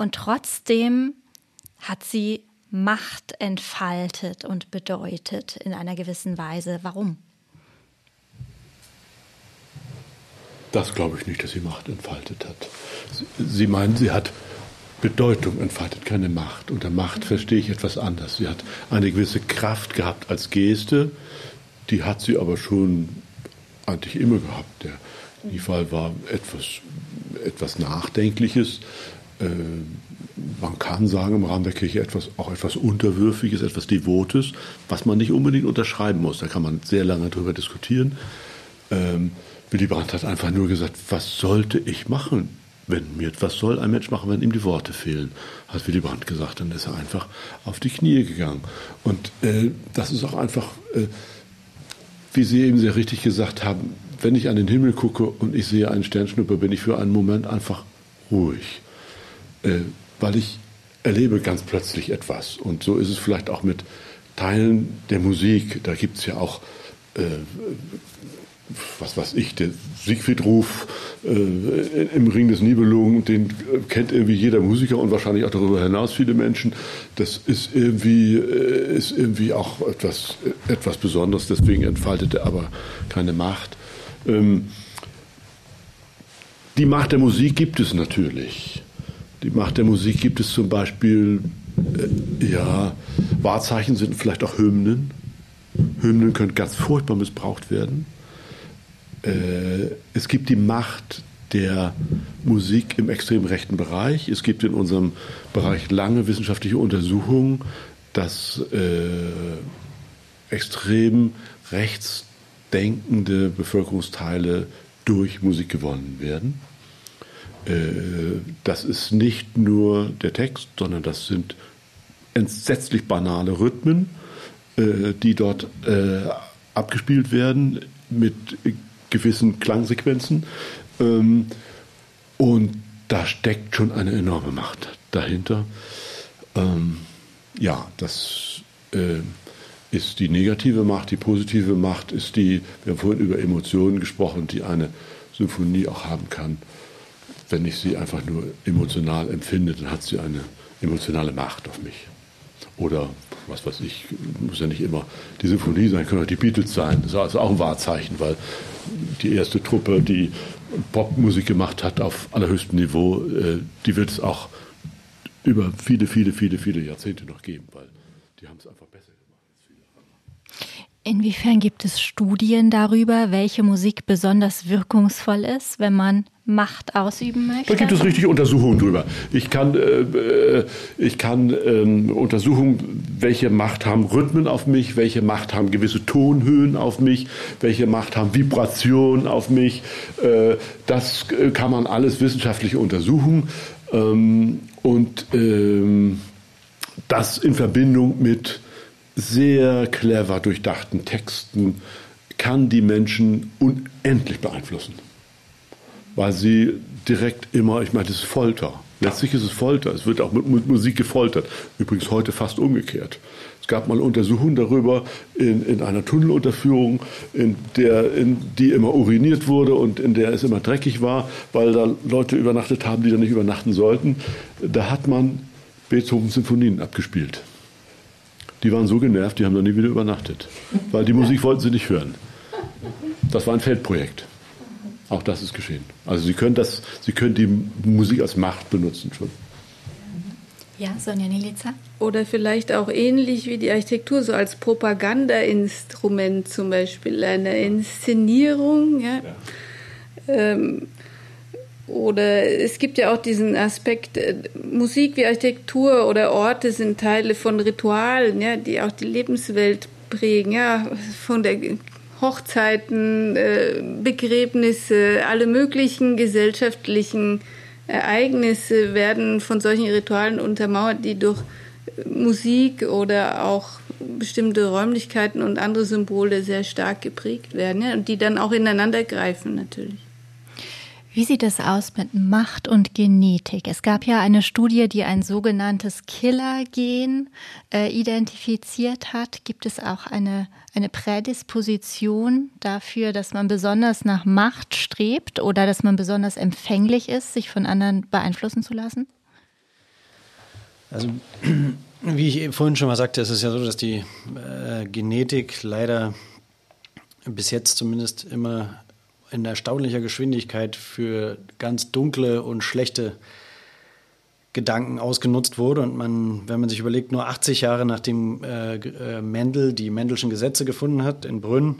[SPEAKER 2] Und trotzdem hat sie Macht entfaltet und bedeutet in einer gewissen Weise. Warum?
[SPEAKER 5] Das glaube ich nicht, dass sie Macht entfaltet hat. Sie meinen, sie hat Bedeutung entfaltet, keine Macht. Unter Macht verstehe ich etwas anders. Sie hat eine gewisse Kraft gehabt als Geste, die hat sie aber schon eigentlich immer gehabt. Der Nifal war etwas, etwas Nachdenkliches. Äh, man kann sagen, im Rahmen der Kirche etwas, auch etwas Unterwürfiges, etwas Devotes, was man nicht unbedingt unterschreiben muss. Da kann man sehr lange darüber diskutieren. Ähm, Willy Brandt hat einfach nur gesagt, was sollte ich machen, wenn mir, was soll ein Mensch machen, wenn ihm die Worte fehlen, hat Willy Brandt gesagt. Dann ist er einfach auf die Knie gegangen. Und äh, das ist auch einfach, äh, wie Sie eben sehr richtig gesagt haben, wenn ich an den Himmel gucke und ich sehe einen Sternschnuppe, bin ich für einen Moment einfach ruhig. Äh, weil ich erlebe ganz plötzlich etwas. Und so ist es vielleicht auch mit Teilen der Musik. Da gibt es ja auch, äh, was weiß ich, der Siegfried-Ruf äh, im Ring des Nibelungen, den kennt irgendwie jeder Musiker und wahrscheinlich auch darüber hinaus viele Menschen. Das ist irgendwie, äh, ist irgendwie auch etwas, etwas Besonderes, deswegen entfaltet er aber keine Macht. Ähm, die Macht der Musik gibt es natürlich. Die Macht der Musik gibt es zum Beispiel, äh, ja, Wahrzeichen sind vielleicht auch Hymnen. Hymnen können ganz furchtbar missbraucht werden. Äh, es gibt die Macht der Musik im extrem rechten Bereich. Es gibt in unserem Bereich lange wissenschaftliche Untersuchungen, dass äh, extrem rechtsdenkende Bevölkerungsteile durch Musik gewonnen werden. Äh, das ist nicht nur der Text, sondern das sind entsetzlich banale Rhythmen, äh, die dort äh, abgespielt werden mit gewissen Klangsequenzen. Ähm, und da steckt schon eine enorme Macht dahinter. Ähm, ja, das ist die negative Macht, die positive Macht ist die, wir haben vorhin über Emotionen gesprochen, die eine Symphonie auch haben kann wenn ich sie einfach nur emotional empfinde, dann hat sie eine emotionale Macht auf mich. Oder was weiß ich, muss ja nicht immer die Symphonie sein, können auch die Beatles sein. Das ist also auch ein Wahrzeichen, weil die erste Truppe, die Popmusik gemacht hat auf allerhöchstem Niveau, äh, die wird es auch über viele, viele, viele, viele Jahrzehnte noch geben, weil die haben es einfach.
[SPEAKER 2] Inwiefern gibt es Studien darüber, welche Musik besonders wirkungsvoll ist, wenn man Macht ausüben möchte?
[SPEAKER 5] Da gibt es richtig Untersuchungen drüber. Ich kann, äh, ich kann ähm, Untersuchungen, welche Macht haben Rhythmen auf mich, welche Macht haben gewisse Tonhöhen auf mich, welche Macht haben Vibrationen auf mich. Äh, das äh, kann man alles wissenschaftlich untersuchen. Ähm, und ähm, das in Verbindung mit sehr clever durchdachten Texten kann die Menschen unendlich beeinflussen weil sie direkt immer, ich meine, das ist Folter. Letztlich ist es Folter. Es wird auch mit Musik gefoltert. Übrigens heute fast umgekehrt. Es gab mal Untersuchungen darüber in, in einer Tunnelunterführung, in der in die immer uriniert wurde und in der es immer dreckig war, weil da Leute übernachtet haben, die da nicht übernachten sollten. Da hat man Beethovens Sinfonien abgespielt. Die waren so genervt, die haben dann nie wieder übernachtet, weil die Musik wollten sie nicht hören. Das war ein Feldprojekt. Auch das ist geschehen. Also Sie können, das, Sie können die Musik als Macht benutzen schon.
[SPEAKER 2] Ja, Sonja Nilica.
[SPEAKER 3] Oder vielleicht auch ähnlich wie die Architektur, so als Propagandainstrument zum Beispiel, eine Inszenierung. Ja. ja. Ähm, oder es gibt ja auch diesen Aspekt, äh, Musik wie Architektur oder Orte sind Teile von Ritualen, ja, die auch die Lebenswelt prägen, ja, von der Hochzeiten, äh, Begräbnisse, alle möglichen gesellschaftlichen Ereignisse werden von solchen Ritualen untermauert, die durch Musik oder auch bestimmte Räumlichkeiten und andere Symbole sehr stark geprägt werden ja, und die dann auch ineinander greifen natürlich.
[SPEAKER 2] Wie sieht es aus mit Macht und Genetik? Es gab ja eine Studie, die ein sogenanntes Killer-Gen äh, identifiziert hat. Gibt es auch eine, eine Prädisposition dafür, dass man besonders nach Macht strebt oder dass man besonders empfänglich ist, sich von anderen beeinflussen zu lassen?
[SPEAKER 6] Also, wie ich vorhin schon mal sagte, es ist ja so, dass die äh, Genetik leider bis jetzt zumindest immer in erstaunlicher Geschwindigkeit für ganz dunkle und schlechte Gedanken ausgenutzt wurde. Und man, wenn man sich überlegt, nur 80 Jahre nachdem äh, äh, Mendel die Mendelschen Gesetze gefunden hat in Brünn,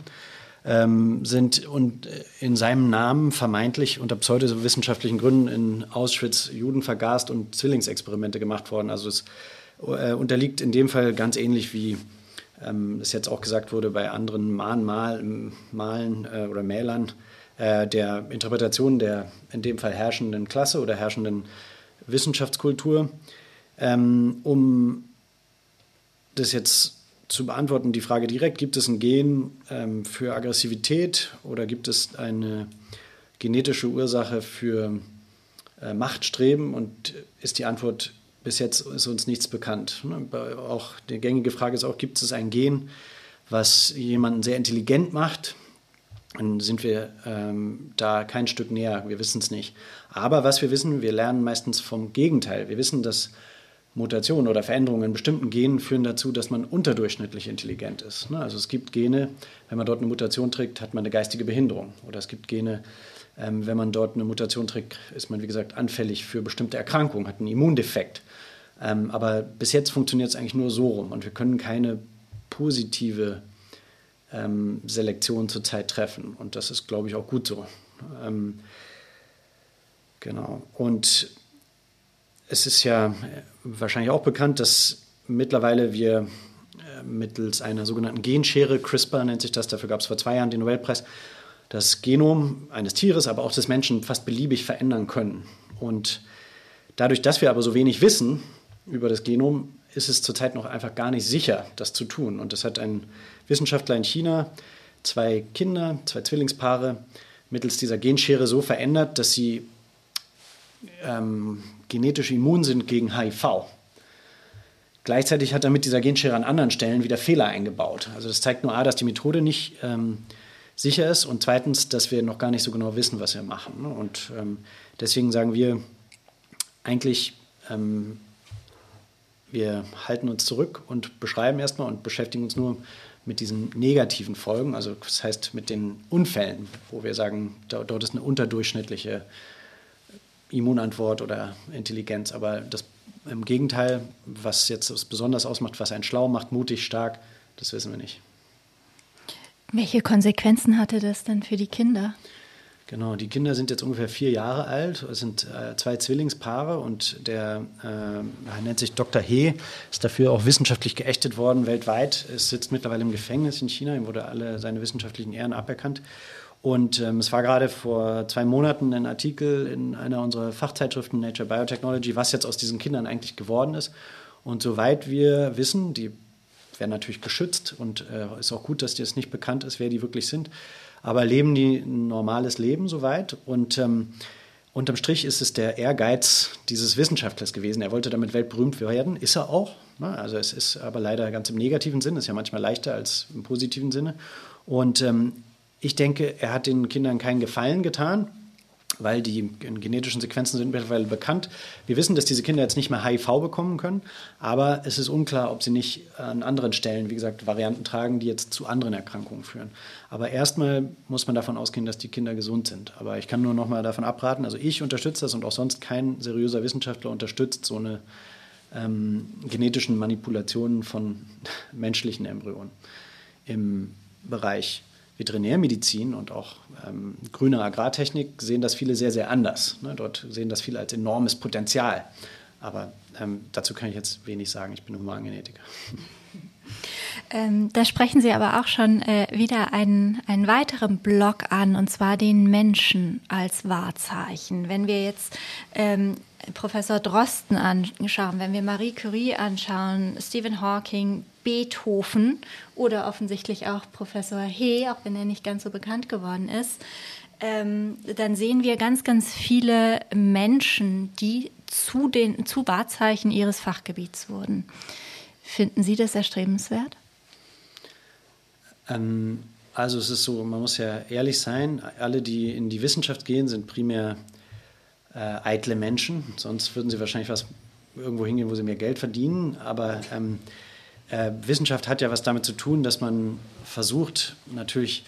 [SPEAKER 6] ähm, sind und in seinem Namen vermeintlich unter pseudowissenschaftlichen Gründen in Auschwitz Juden vergast und Zwillingsexperimente gemacht worden. Also es äh, unterliegt in dem Fall ganz ähnlich wie ähm, es jetzt auch gesagt wurde bei anderen Mahnmal, Malen äh, oder Mälern äh, der Interpretation der in dem Fall herrschenden Klasse oder herrschenden Wissenschaftskultur. Ähm, um das jetzt zu beantworten, die Frage direkt, gibt es ein Gen ähm, für Aggressivität oder gibt es eine genetische Ursache für äh, Machtstreben? Und ist die Antwort, bis jetzt ist uns nichts bekannt. Ne? Auch die gängige Frage ist auch, gibt es ein Gen, was jemanden sehr intelligent macht, dann sind wir ähm, da kein Stück näher. Wir wissen es nicht. Aber was wir wissen, wir lernen meistens vom Gegenteil. Wir wissen, dass Mutationen oder Veränderungen in bestimmten Genen führen dazu, dass man unterdurchschnittlich intelligent ist. Ne? Also es gibt Gene, wenn man dort eine Mutation trägt, hat man eine geistige Behinderung. Oder es gibt Gene, ähm, wenn man dort eine Mutation trägt, ist man, wie gesagt, anfällig für bestimmte Erkrankungen, hat einen Immundefekt. Ähm, aber bis jetzt funktioniert es eigentlich nur so rum und wir können keine positive ähm, Selektion zurzeit treffen. Und das ist, glaube ich, auch gut so. Ähm, genau. Und es ist ja wahrscheinlich auch bekannt, dass mittlerweile wir äh, mittels einer sogenannten Genschere, CRISPR nennt sich das, dafür gab es vor zwei Jahren den Nobelpreis, das Genom eines Tieres, aber auch des Menschen fast beliebig verändern können. Und dadurch, dass wir aber so wenig wissen über das Genom, ist es zurzeit noch einfach gar nicht sicher, das zu tun. Und das hat ein Wissenschaftler in China zwei Kinder, zwei Zwillingspaare mittels dieser Genschere so verändert, dass sie ähm, genetisch immun sind gegen HIV. Gleichzeitig hat er mit dieser Genschere an anderen Stellen wieder Fehler eingebaut. Also das zeigt nur A, dass die Methode nicht ähm, sicher ist und zweitens, dass wir noch gar nicht so genau wissen, was wir machen. Und ähm, deswegen sagen wir eigentlich, ähm, wir halten uns zurück und beschreiben erstmal und beschäftigen uns nur mit diesen negativen Folgen, also das heißt mit den Unfällen, wo wir sagen, dort ist eine unterdurchschnittliche Immunantwort oder Intelligenz. Aber das im Gegenteil, was jetzt das besonders ausmacht, was einen schlau macht, mutig, stark, das wissen wir nicht.
[SPEAKER 2] Welche Konsequenzen hatte das denn für die Kinder?
[SPEAKER 6] Genau, die Kinder sind jetzt ungefähr vier Jahre alt. Es sind äh, zwei Zwillingspaare und der äh, nennt sich Dr. He, ist dafür auch wissenschaftlich geächtet worden weltweit. Es sitzt mittlerweile im Gefängnis in China, ihm wurde alle seine wissenschaftlichen Ehren aberkannt. Und ähm, es war gerade vor zwei Monaten ein Artikel in einer unserer Fachzeitschriften Nature Biotechnology, was jetzt aus diesen Kindern eigentlich geworden ist. Und soweit wir wissen, die werden natürlich geschützt und äh, ist auch gut, dass das nicht bekannt ist, wer die wirklich sind aber leben die ein normales Leben soweit. Und ähm, unterm Strich ist es der Ehrgeiz dieses Wissenschaftlers gewesen. Er wollte damit weltberühmt werden, ist er auch. Ne? Also es ist aber leider ganz im negativen Sinne, ist ja manchmal leichter als im positiven Sinne. Und ähm, ich denke, er hat den Kindern keinen Gefallen getan, weil die genetischen Sequenzen sind mittlerweile bekannt. Wir wissen, dass diese Kinder jetzt nicht mehr HIV bekommen können, aber es ist unklar, ob sie nicht an anderen Stellen, wie gesagt, Varianten tragen, die jetzt zu anderen Erkrankungen führen. Aber erstmal muss man davon ausgehen, dass die Kinder gesund sind. Aber ich kann nur noch mal davon abraten, also ich unterstütze das und auch sonst kein seriöser Wissenschaftler unterstützt so eine ähm, genetischen Manipulationen von menschlichen Embryonen im Bereich Veterinärmedizin und auch ähm, grüne Agrartechnik sehen das viele sehr, sehr anders. Ne? Dort sehen das viele als enormes Potenzial. Aber ähm, dazu kann ich jetzt wenig sagen. Ich bin Humangenetiker.
[SPEAKER 2] Ähm, da sprechen Sie aber auch schon äh, wieder einen, einen weiteren Block an, und zwar den Menschen als Wahrzeichen. Wenn wir jetzt ähm, Professor Drosten anschauen, wenn wir Marie Curie anschauen, Stephen Hawking, Beethoven oder offensichtlich auch Professor He, auch wenn er nicht ganz so bekannt geworden ist, ähm, dann sehen wir ganz, ganz viele Menschen, die zu den zu Wahrzeichen ihres Fachgebiets wurden. Finden Sie das erstrebenswert?
[SPEAKER 6] Ähm, also es ist so, man muss ja ehrlich sein, alle, die in die Wissenschaft gehen, sind primär äh, eitle Menschen, sonst würden sie wahrscheinlich was irgendwo hingehen, wo sie mehr Geld verdienen. Aber ähm, äh, Wissenschaft hat ja was damit zu tun, dass man versucht, natürlich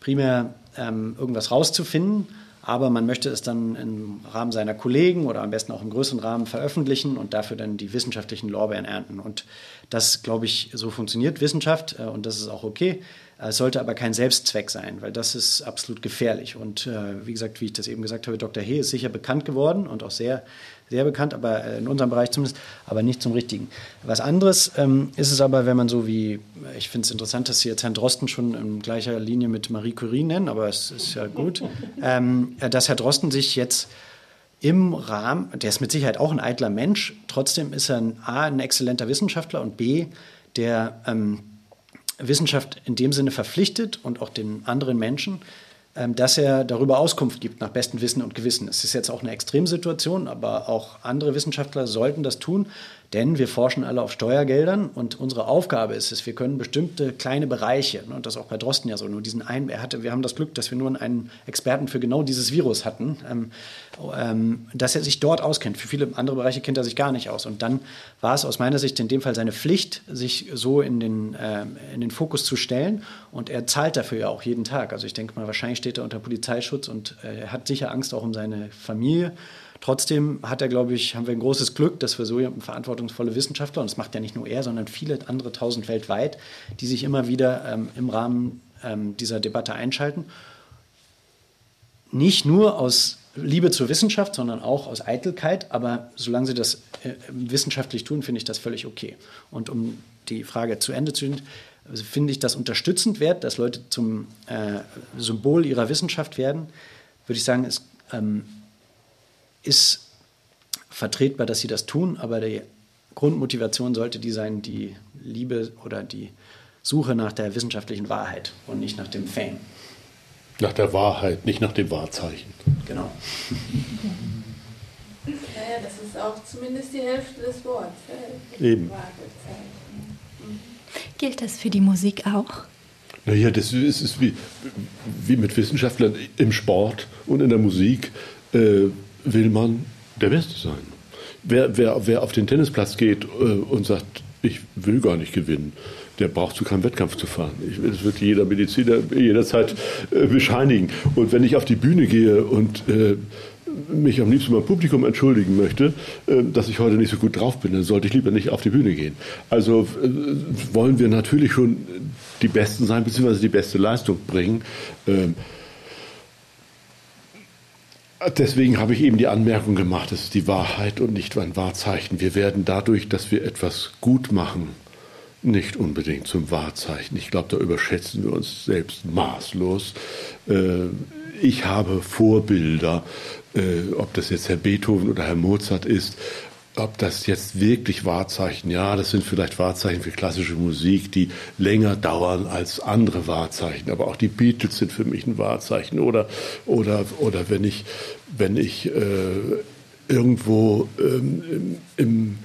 [SPEAKER 6] primär ähm, irgendwas rauszufinden, aber man möchte es dann im Rahmen seiner Kollegen oder am besten auch im größeren Rahmen veröffentlichen und dafür dann die wissenschaftlichen Lorbeeren ernten. Und das, glaube ich, so funktioniert Wissenschaft äh, und das ist auch okay. Es sollte aber kein Selbstzweck sein, weil das ist absolut gefährlich. Und äh, wie gesagt, wie ich das eben gesagt habe, Dr. He ist sicher bekannt geworden und auch sehr, sehr bekannt, aber äh, in unserem Bereich zumindest, aber nicht zum Richtigen. Was anderes ähm, ist es aber, wenn man so wie, ich finde es interessant, dass Sie jetzt Herrn Drosten schon in gleicher Linie mit Marie Curie nennen, aber es ist ja gut, ähm, dass Herr Drosten sich jetzt im Rahmen, der ist mit Sicherheit auch ein eitler Mensch, trotzdem ist er ein, A, ein exzellenter Wissenschaftler und B, der ähm, Wissenschaft in dem Sinne verpflichtet und auch den anderen Menschen, ähm, dass er darüber Auskunft gibt nach bestem Wissen und Gewissen. Es ist jetzt auch eine Extremsituation, aber auch andere Wissenschaftler sollten das tun, denn wir forschen alle auf Steuergeldern und unsere Aufgabe ist es, wir können bestimmte kleine Bereiche, ne, und das auch bei Drosten ja so, nur diesen einen, er hatte, wir haben das Glück, dass wir nur einen Experten für genau dieses Virus hatten, ähm, ähm, dass er sich dort auskennt. Für viele andere Bereiche kennt er sich gar nicht aus. Und dann war es aus meiner Sicht in dem Fall seine Pflicht, sich so in den, ähm, in den Fokus zu stellen. Und er zahlt dafür ja auch jeden Tag. Also ich denke mal, wahrscheinlich steht er unter Polizeischutz und äh, er hat sicher Angst auch um seine Familie. Trotzdem hat er, glaube ich, haben wir ein großes Glück, dass wir so verantwortungsvolle Wissenschaftler, und das macht ja nicht nur er, sondern viele andere tausend weltweit, die sich immer wieder ähm, im Rahmen ähm, dieser Debatte einschalten. Nicht nur aus Liebe zur Wissenschaft, sondern auch aus Eitelkeit. Aber solange sie das äh, wissenschaftlich tun, finde ich das völlig okay. Und um die Frage zu Ende zu finde ich das unterstützend wert, dass Leute zum äh, Symbol ihrer Wissenschaft werden, würde ich sagen, es ähm, ist vertretbar, dass sie das tun, aber die Grundmotivation sollte die sein, die Liebe oder die Suche nach der wissenschaftlichen Wahrheit und nicht nach dem Fame.
[SPEAKER 5] Nach der Wahrheit, nicht nach dem Wahrzeichen.
[SPEAKER 6] Genau.
[SPEAKER 3] Naja, das ist auch zumindest die Hälfte des Wortes.
[SPEAKER 5] Eben.
[SPEAKER 2] Gilt das für die Musik auch?
[SPEAKER 5] Naja, das ist, ist wie, wie mit Wissenschaftlern im Sport und in der Musik. Äh, will man der Beste sein. Wer, wer, wer auf den Tennisplatz geht äh, und sagt, ich will gar nicht gewinnen, der braucht zu keinem Wettkampf zu fahren. Ich, das wird jeder Mediziner jederzeit äh, bescheinigen. Und wenn ich auf die Bühne gehe und äh, mich am liebsten beim Publikum entschuldigen möchte, äh, dass ich heute nicht so gut drauf bin, dann sollte ich lieber nicht auf die Bühne gehen. Also äh, wollen wir natürlich schon die Besten sein, beziehungsweise die beste Leistung bringen. Deswegen habe ich eben die Anmerkung gemacht, es ist die Wahrheit und nicht ein Wahrzeichen. Wir werden dadurch, dass wir etwas gut machen, nicht unbedingt zum Wahrzeichen. Ich glaube, da überschätzen wir uns selbst maßlos. Äh, ich habe Vorbilder, äh, ob das jetzt Herr Beethoven oder Herr Mozart ist, ob das jetzt wirklich Wahrzeichen, ja, das sind vielleicht Wahrzeichen für klassische Musik, die länger dauern als andere Wahrzeichen, aber auch die Beatles sind für mich ein Wahrzeichen. Oder, oder, oder wenn ich wenn ich äh, irgendwo ähm, im,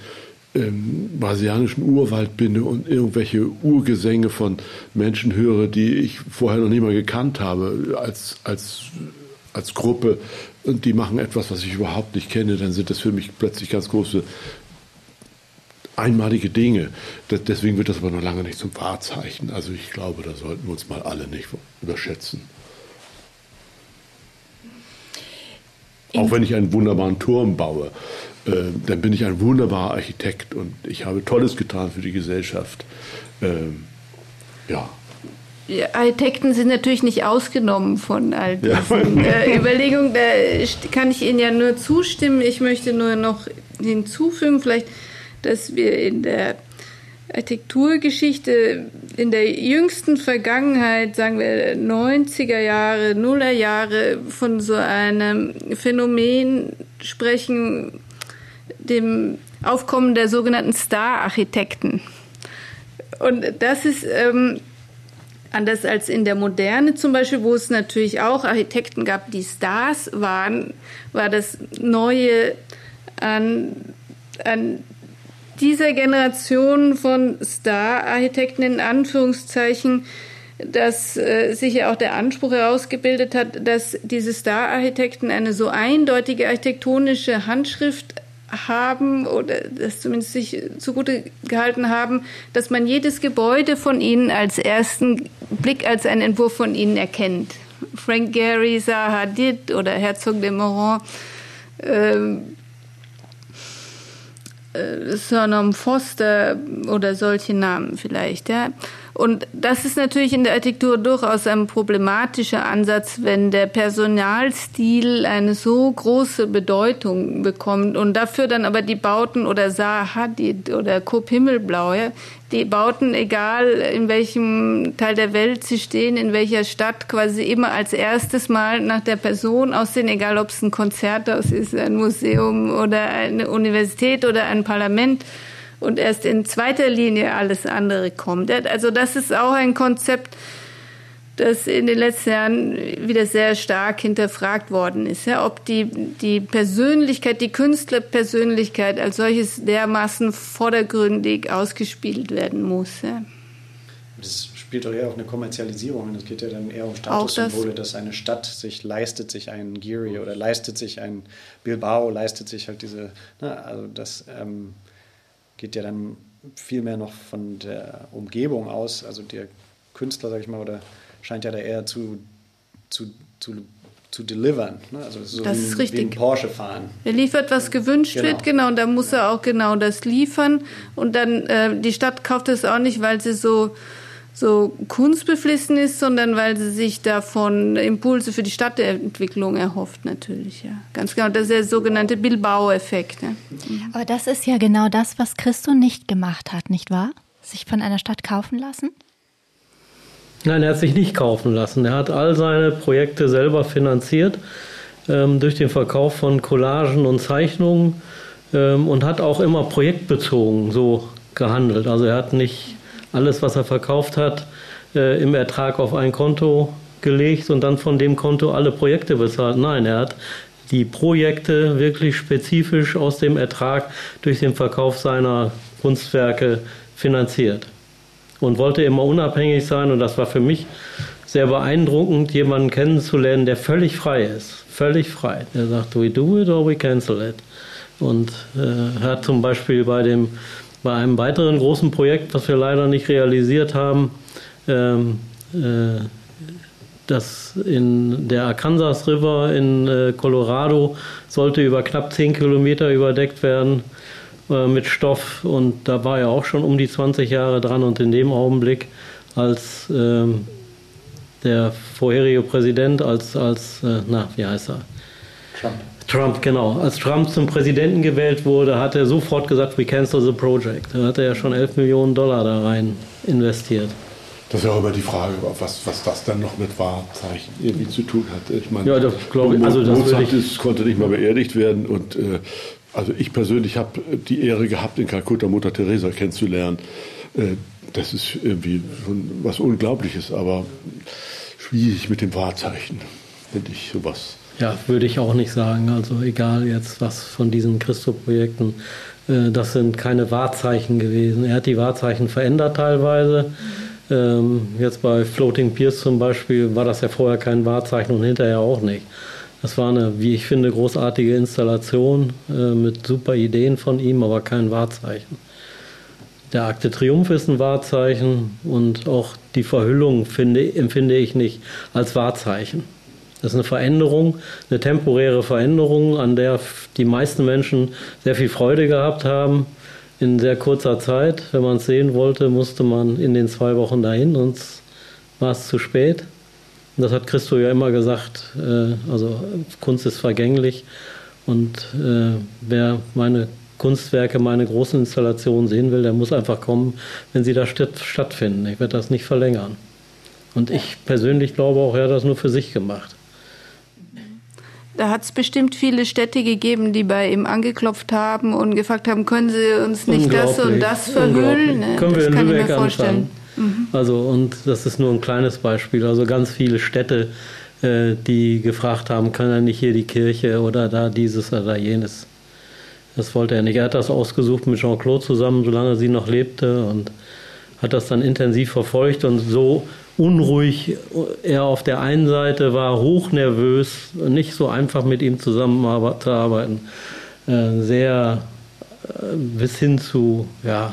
[SPEAKER 5] im brasilianischen Urwald bin und irgendwelche Urgesänge von Menschen höre, die ich vorher noch nie mal gekannt habe, als, als, als Gruppe, und die machen etwas, was ich überhaupt nicht kenne, dann sind das für mich plötzlich ganz große einmalige Dinge. Deswegen wird das aber noch lange nicht zum Wahrzeichen. Also ich glaube, da sollten wir uns mal alle nicht überschätzen. Auch wenn ich einen wunderbaren Turm baue, äh, dann bin ich ein wunderbarer Architekt und ich habe Tolles getan für die Gesellschaft. Ähm, ja.
[SPEAKER 3] Ja, Architekten sind natürlich nicht ausgenommen von all diesen ja. äh, Überlegungen. Da kann ich Ihnen ja nur zustimmen. Ich möchte nur noch hinzufügen, vielleicht, dass wir in der Architekturgeschichte in der jüngsten Vergangenheit, sagen wir 90er Jahre, Nuller Jahre, von so einem Phänomen sprechen, dem Aufkommen der sogenannten Star-Architekten. Und das ist ähm, anders als in der Moderne zum Beispiel, wo es natürlich auch Architekten gab, die Stars waren, war das Neue an, an dieser Generation von Star-Architekten in Anführungszeichen, dass äh, sich ja auch der Anspruch herausgebildet hat, dass diese Star-Architekten eine so eindeutige architektonische Handschrift haben oder das zumindest sich zugute gehalten haben, dass man jedes Gebäude von ihnen als ersten Blick als einen Entwurf von ihnen erkennt. Frank Gehry, Zaha Hadid oder Herzog de Moran ähm, äh, Surname Foster oder solche Namen vielleicht, ja. Und das ist natürlich in der Architektur durchaus ein problematischer Ansatz, wenn der Personalstil eine so große Bedeutung bekommt. Und dafür dann aber die Bauten oder Zaha Hadid oder Coop Himmelblau, ja, die Bauten, egal in welchem Teil der Welt sie stehen, in welcher Stadt, quasi immer als erstes Mal nach der Person aussehen, egal ob es ein Konzerthaus ist, ein Museum oder eine Universität oder ein Parlament und erst in zweiter Linie alles andere kommt. Also das ist auch ein Konzept, das in den letzten Jahren wieder sehr stark hinterfragt worden ist, ja, ob die, die Persönlichkeit, die Künstlerpersönlichkeit als solches dermaßen vordergründig ausgespielt werden muss. Ja.
[SPEAKER 6] Das spielt doch eher auch eine Kommerzialisierung. Es geht ja dann eher um Statussymbole, das dass eine Stadt sich leistet sich einen Geary oder leistet sich ein Bilbao, leistet sich halt diese, ne, also das ähm, geht ja dann viel mehr noch von der Umgebung aus. Also der Künstler, sag ich mal, oder scheint ja da eher zu, zu, zu, zu delivern. Ne? Also so
[SPEAKER 3] das
[SPEAKER 6] wie,
[SPEAKER 3] ist richtig. Wie
[SPEAKER 6] ein Porsche fahren.
[SPEAKER 3] Er liefert, was gewünscht genau. wird, genau, und dann muss er auch genau das liefern. Und dann, äh, die Stadt kauft es auch nicht, weil sie so so kunstbeflissen ist, sondern weil sie sich davon Impulse für die Stadtentwicklung erhofft, natürlich. Ja. Ganz genau, das ist der sogenannte Bilbao-Effekt. Ja.
[SPEAKER 2] Aber das ist ja genau das, was Christo nicht gemacht hat, nicht wahr? Sich von einer Stadt kaufen lassen?
[SPEAKER 4] Nein, er hat sich nicht kaufen lassen. Er hat all seine Projekte selber finanziert ähm, durch den Verkauf von Collagen und Zeichnungen ähm, und hat auch immer projektbezogen so gehandelt. Also er hat nicht alles, was er verkauft hat, äh, im Ertrag auf ein Konto gelegt und dann von dem Konto alle Projekte bezahlt. Nein, er hat die Projekte wirklich spezifisch aus dem Ertrag durch den Verkauf seiner Kunstwerke finanziert und wollte immer unabhängig sein und das war für mich sehr beeindruckend, jemanden kennenzulernen, der völlig frei ist, völlig frei. Der sagt, we do it or we cancel it. Und äh, hat zum Beispiel bei dem bei einem weiteren großen Projekt, was wir leider nicht realisiert haben, ähm, äh, das in der Arkansas River in äh, Colorado sollte über knapp 10 Kilometer überdeckt werden äh, mit Stoff und da war er auch schon um die 20 Jahre dran und in dem Augenblick, als ähm, der vorherige Präsident, als, als äh, na, wie heißt er? Trump. Trump, genau. Als Trump zum Präsidenten gewählt wurde, hat er sofort gesagt, we cancel the project. Da hat er ja schon 11 Millionen Dollar da rein investiert.
[SPEAKER 5] Das ist ja auch immer die Frage, was, was das dann noch mit Wahrzeichen irgendwie zu tun hat.
[SPEAKER 4] Ich meine, ja, das glaube ich. Also das
[SPEAKER 5] Mozart ist, konnte nicht mal beerdigt werden und äh, also ich persönlich habe die Ehre gehabt, in Kalkutta Mutter Teresa kennenzulernen. Äh, das ist irgendwie was Unglaubliches, aber schwierig mit dem Wahrzeichen, finde ich sowas.
[SPEAKER 4] Ja, würde ich auch nicht sagen. Also egal jetzt was von diesen Christo-Projekten, äh, das sind keine Wahrzeichen gewesen. Er hat die Wahrzeichen verändert teilweise. Ähm, jetzt bei Floating Piers zum Beispiel war das ja vorher kein Wahrzeichen und hinterher auch nicht. Das war eine, wie ich finde, großartige Installation äh, mit super Ideen von ihm, aber kein Wahrzeichen. Der Akte Triumph ist ein Wahrzeichen und auch die Verhüllung finde, empfinde ich nicht als Wahrzeichen. Das ist eine Veränderung, eine temporäre Veränderung, an der die meisten Menschen sehr viel Freude gehabt haben. In sehr kurzer Zeit, wenn man es sehen wollte, musste man in den zwei Wochen dahin, sonst war es zu spät. Und das hat Christo ja immer gesagt, äh, also Kunst ist vergänglich und äh, wer meine Kunstwerke, meine großen Installationen sehen will, der muss einfach kommen, wenn sie da stattfinden. Ich werde das nicht verlängern. Und ich persönlich glaube auch, er hat das nur für sich gemacht.
[SPEAKER 3] Da hat es bestimmt viele Städte gegeben, die bei ihm angeklopft haben und gefragt haben, können Sie uns nicht das und das verhüllen?
[SPEAKER 4] Ne? Können wir das in kann Lübeck ich mir vorstellen. Mhm. Also, und das ist nur ein kleines Beispiel. Also ganz viele Städte, äh, die gefragt haben, kann er nicht hier die Kirche oder da dieses oder jenes das wollte er nicht. Er hat das ausgesucht mit Jean-Claude zusammen, solange sie noch lebte und hat das dann intensiv verfolgt und so unruhig er auf der einen Seite war, hochnervös, nicht so einfach mit ihm zusammenzuarbeiten, äh, sehr äh, bis hin zu, ja,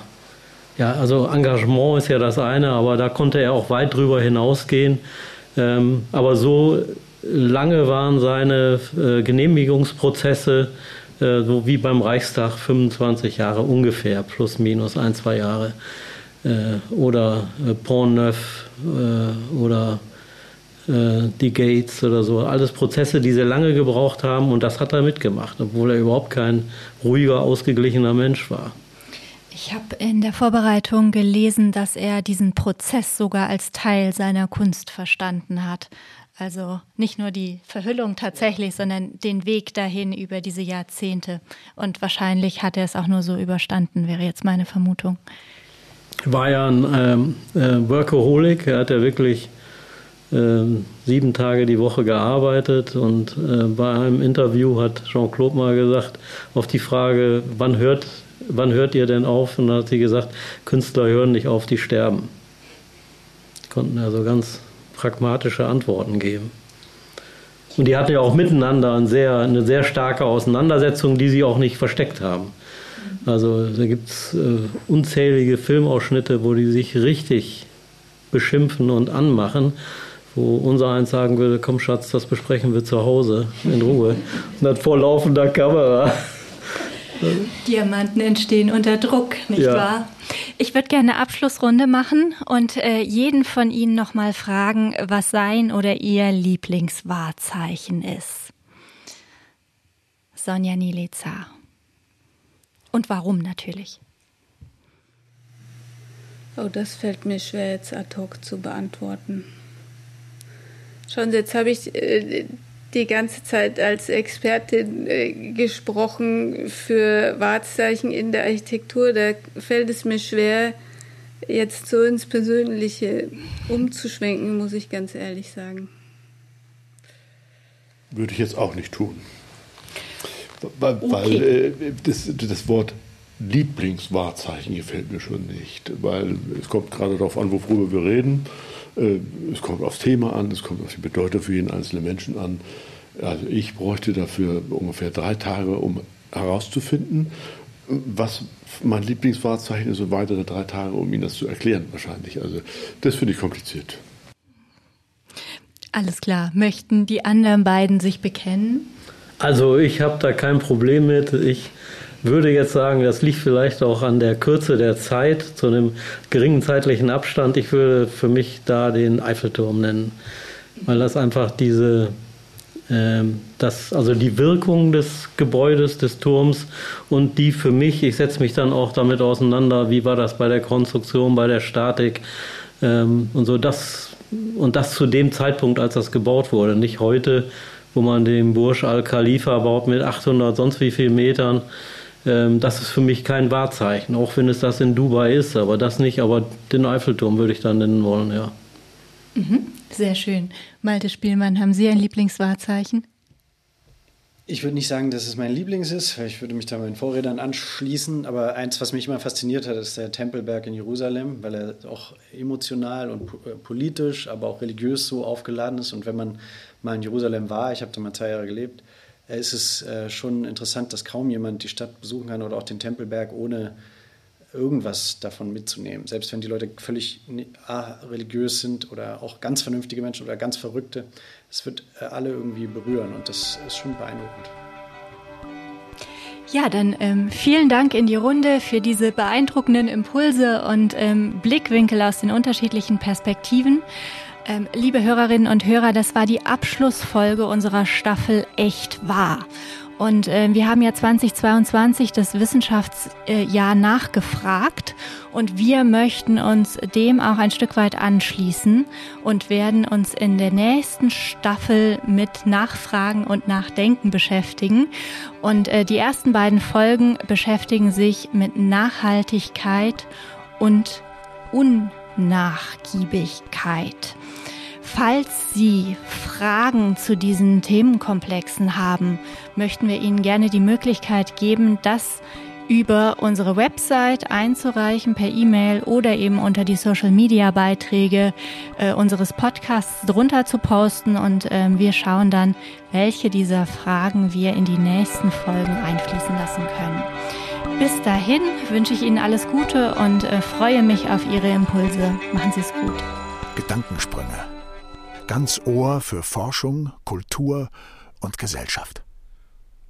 [SPEAKER 4] ja, also Engagement ist ja das eine, aber da konnte er auch weit drüber hinausgehen. Ähm, aber so lange waren seine äh, Genehmigungsprozesse so wie beim Reichstag 25 Jahre ungefähr, plus minus ein, zwei Jahre. Oder Pont Neuf oder die Gates oder so. Alles Prozesse, die sehr lange gebraucht haben und das hat er mitgemacht, obwohl er überhaupt kein ruhiger, ausgeglichener Mensch war.
[SPEAKER 2] Ich habe in der Vorbereitung gelesen, dass er diesen Prozess sogar als Teil seiner Kunst verstanden hat. Also nicht nur die Verhüllung tatsächlich, sondern den Weg dahin über diese Jahrzehnte. Und wahrscheinlich hat er es auch nur so überstanden, wäre jetzt meine Vermutung.
[SPEAKER 4] War ja ein ähm, äh, Workaholic. Er hat ja wirklich äh, sieben Tage die Woche gearbeitet. Und äh, bei einem Interview hat Jean-Claude mal gesagt, auf die Frage, wann hört, wann hört ihr denn auf? Und dann hat sie gesagt, Künstler hören nicht auf, die sterben. Konnten also ganz pragmatische Antworten geben. Und die hatten ja auch miteinander eine sehr, eine sehr starke Auseinandersetzung, die sie auch nicht versteckt haben. Also da gibt es äh, unzählige Filmausschnitte, wo die sich richtig beschimpfen und anmachen, wo unser eins sagen würde, komm Schatz, das besprechen wir zu Hause in Ruhe. Und dann vor laufender Kamera.
[SPEAKER 2] Diamanten entstehen unter Druck, nicht ja. wahr? Ich würde gerne eine Abschlussrunde machen und äh, jeden von Ihnen nochmal fragen, was sein oder Ihr Lieblingswahrzeichen ist. Sonja Niliza. Und warum natürlich?
[SPEAKER 3] Oh, das fällt mir schwer jetzt ad hoc zu beantworten. Schauen Sie, jetzt habe ich äh, die ganze Zeit als Expertin äh, gesprochen für Wahrzeichen in der Architektur. Da fällt es mir schwer, jetzt so ins Persönliche umzuschwenken, muss ich ganz ehrlich sagen.
[SPEAKER 5] Würde ich jetzt auch nicht tun. Weil, okay. weil äh, das, das Wort Lieblingswahrzeichen gefällt mir schon nicht, weil es kommt gerade darauf an, worüber wir reden. Äh, es kommt aufs Thema an, es kommt auf die Bedeutung für jeden einzelnen Menschen an. Also ich bräuchte dafür ungefähr drei Tage, um herauszufinden, was mein Lieblingswahrzeichen ist und weitere drei Tage, um Ihnen das zu erklären wahrscheinlich. Also das finde ich kompliziert.
[SPEAKER 2] Alles klar. Möchten die anderen beiden sich bekennen?
[SPEAKER 4] Also ich habe da kein Problem mit. Ich würde jetzt sagen, das liegt vielleicht auch an der Kürze der Zeit, zu einem geringen zeitlichen Abstand. Ich würde für mich da den Eiffelturm nennen, weil das einfach diese, äh, das, also die Wirkung des Gebäudes, des Turms und die für mich, ich setze mich dann auch damit auseinander, wie war das bei der Konstruktion, bei der Statik ähm, und so, das und das zu dem Zeitpunkt, als das gebaut wurde, nicht heute, wo man den Burj Al Khalifa baut mit 800 sonst wie viel Metern ähm, das ist für mich kein Wahrzeichen, auch wenn es das in Dubai ist, aber das nicht. Aber den Eiffelturm würde ich dann nennen wollen, ja.
[SPEAKER 2] Mhm, sehr schön. Malte Spielmann, haben Sie ein Lieblingswahrzeichen?
[SPEAKER 6] Ich würde nicht sagen, dass es mein Lieblings ist, weil ich würde mich da meinen Vorrednern anschließen. Aber eins, was mich immer fasziniert hat, ist der Tempelberg in Jerusalem, weil er auch emotional und äh, politisch, aber auch religiös so aufgeladen ist. Und wenn man mal in Jerusalem war, ich habe da mal zwei Jahre gelebt, äh, ist es äh, schon interessant, dass kaum jemand die Stadt besuchen kann oder auch den Tempelberg ohne irgendwas davon mitzunehmen. Selbst wenn die Leute völlig religiös sind oder auch ganz vernünftige Menschen oder ganz Verrückte, es wird äh, alle irgendwie berühren und das ist schon beeindruckend.
[SPEAKER 2] Ja, dann ähm, vielen Dank in die Runde für diese beeindruckenden Impulse und ähm, Blickwinkel aus den unterschiedlichen Perspektiven. Ähm, liebe Hörerinnen und Hörer, das war die Abschlussfolge unserer Staffel Echt wahr. Und äh, wir haben ja 2022 das Wissenschaftsjahr nachgefragt und wir möchten uns dem auch ein Stück weit anschließen und werden uns in der nächsten Staffel mit Nachfragen und Nachdenken beschäftigen. Und äh, die ersten beiden Folgen beschäftigen sich mit Nachhaltigkeit und Unnachgiebigkeit. Falls Sie Fragen zu diesen Themenkomplexen haben, möchten wir Ihnen gerne die Möglichkeit geben, das über unsere Website einzureichen per E-Mail oder eben unter die Social Media Beiträge äh, unseres Podcasts drunter zu posten und äh, wir schauen dann, welche dieser Fragen wir in die nächsten Folgen einfließen lassen können. Bis dahin wünsche ich Ihnen alles Gute und äh, freue mich auf Ihre Impulse. Machen Sie es gut.
[SPEAKER 1] Gedankensprünge ganz Ohr für Forschung, Kultur und Gesellschaft.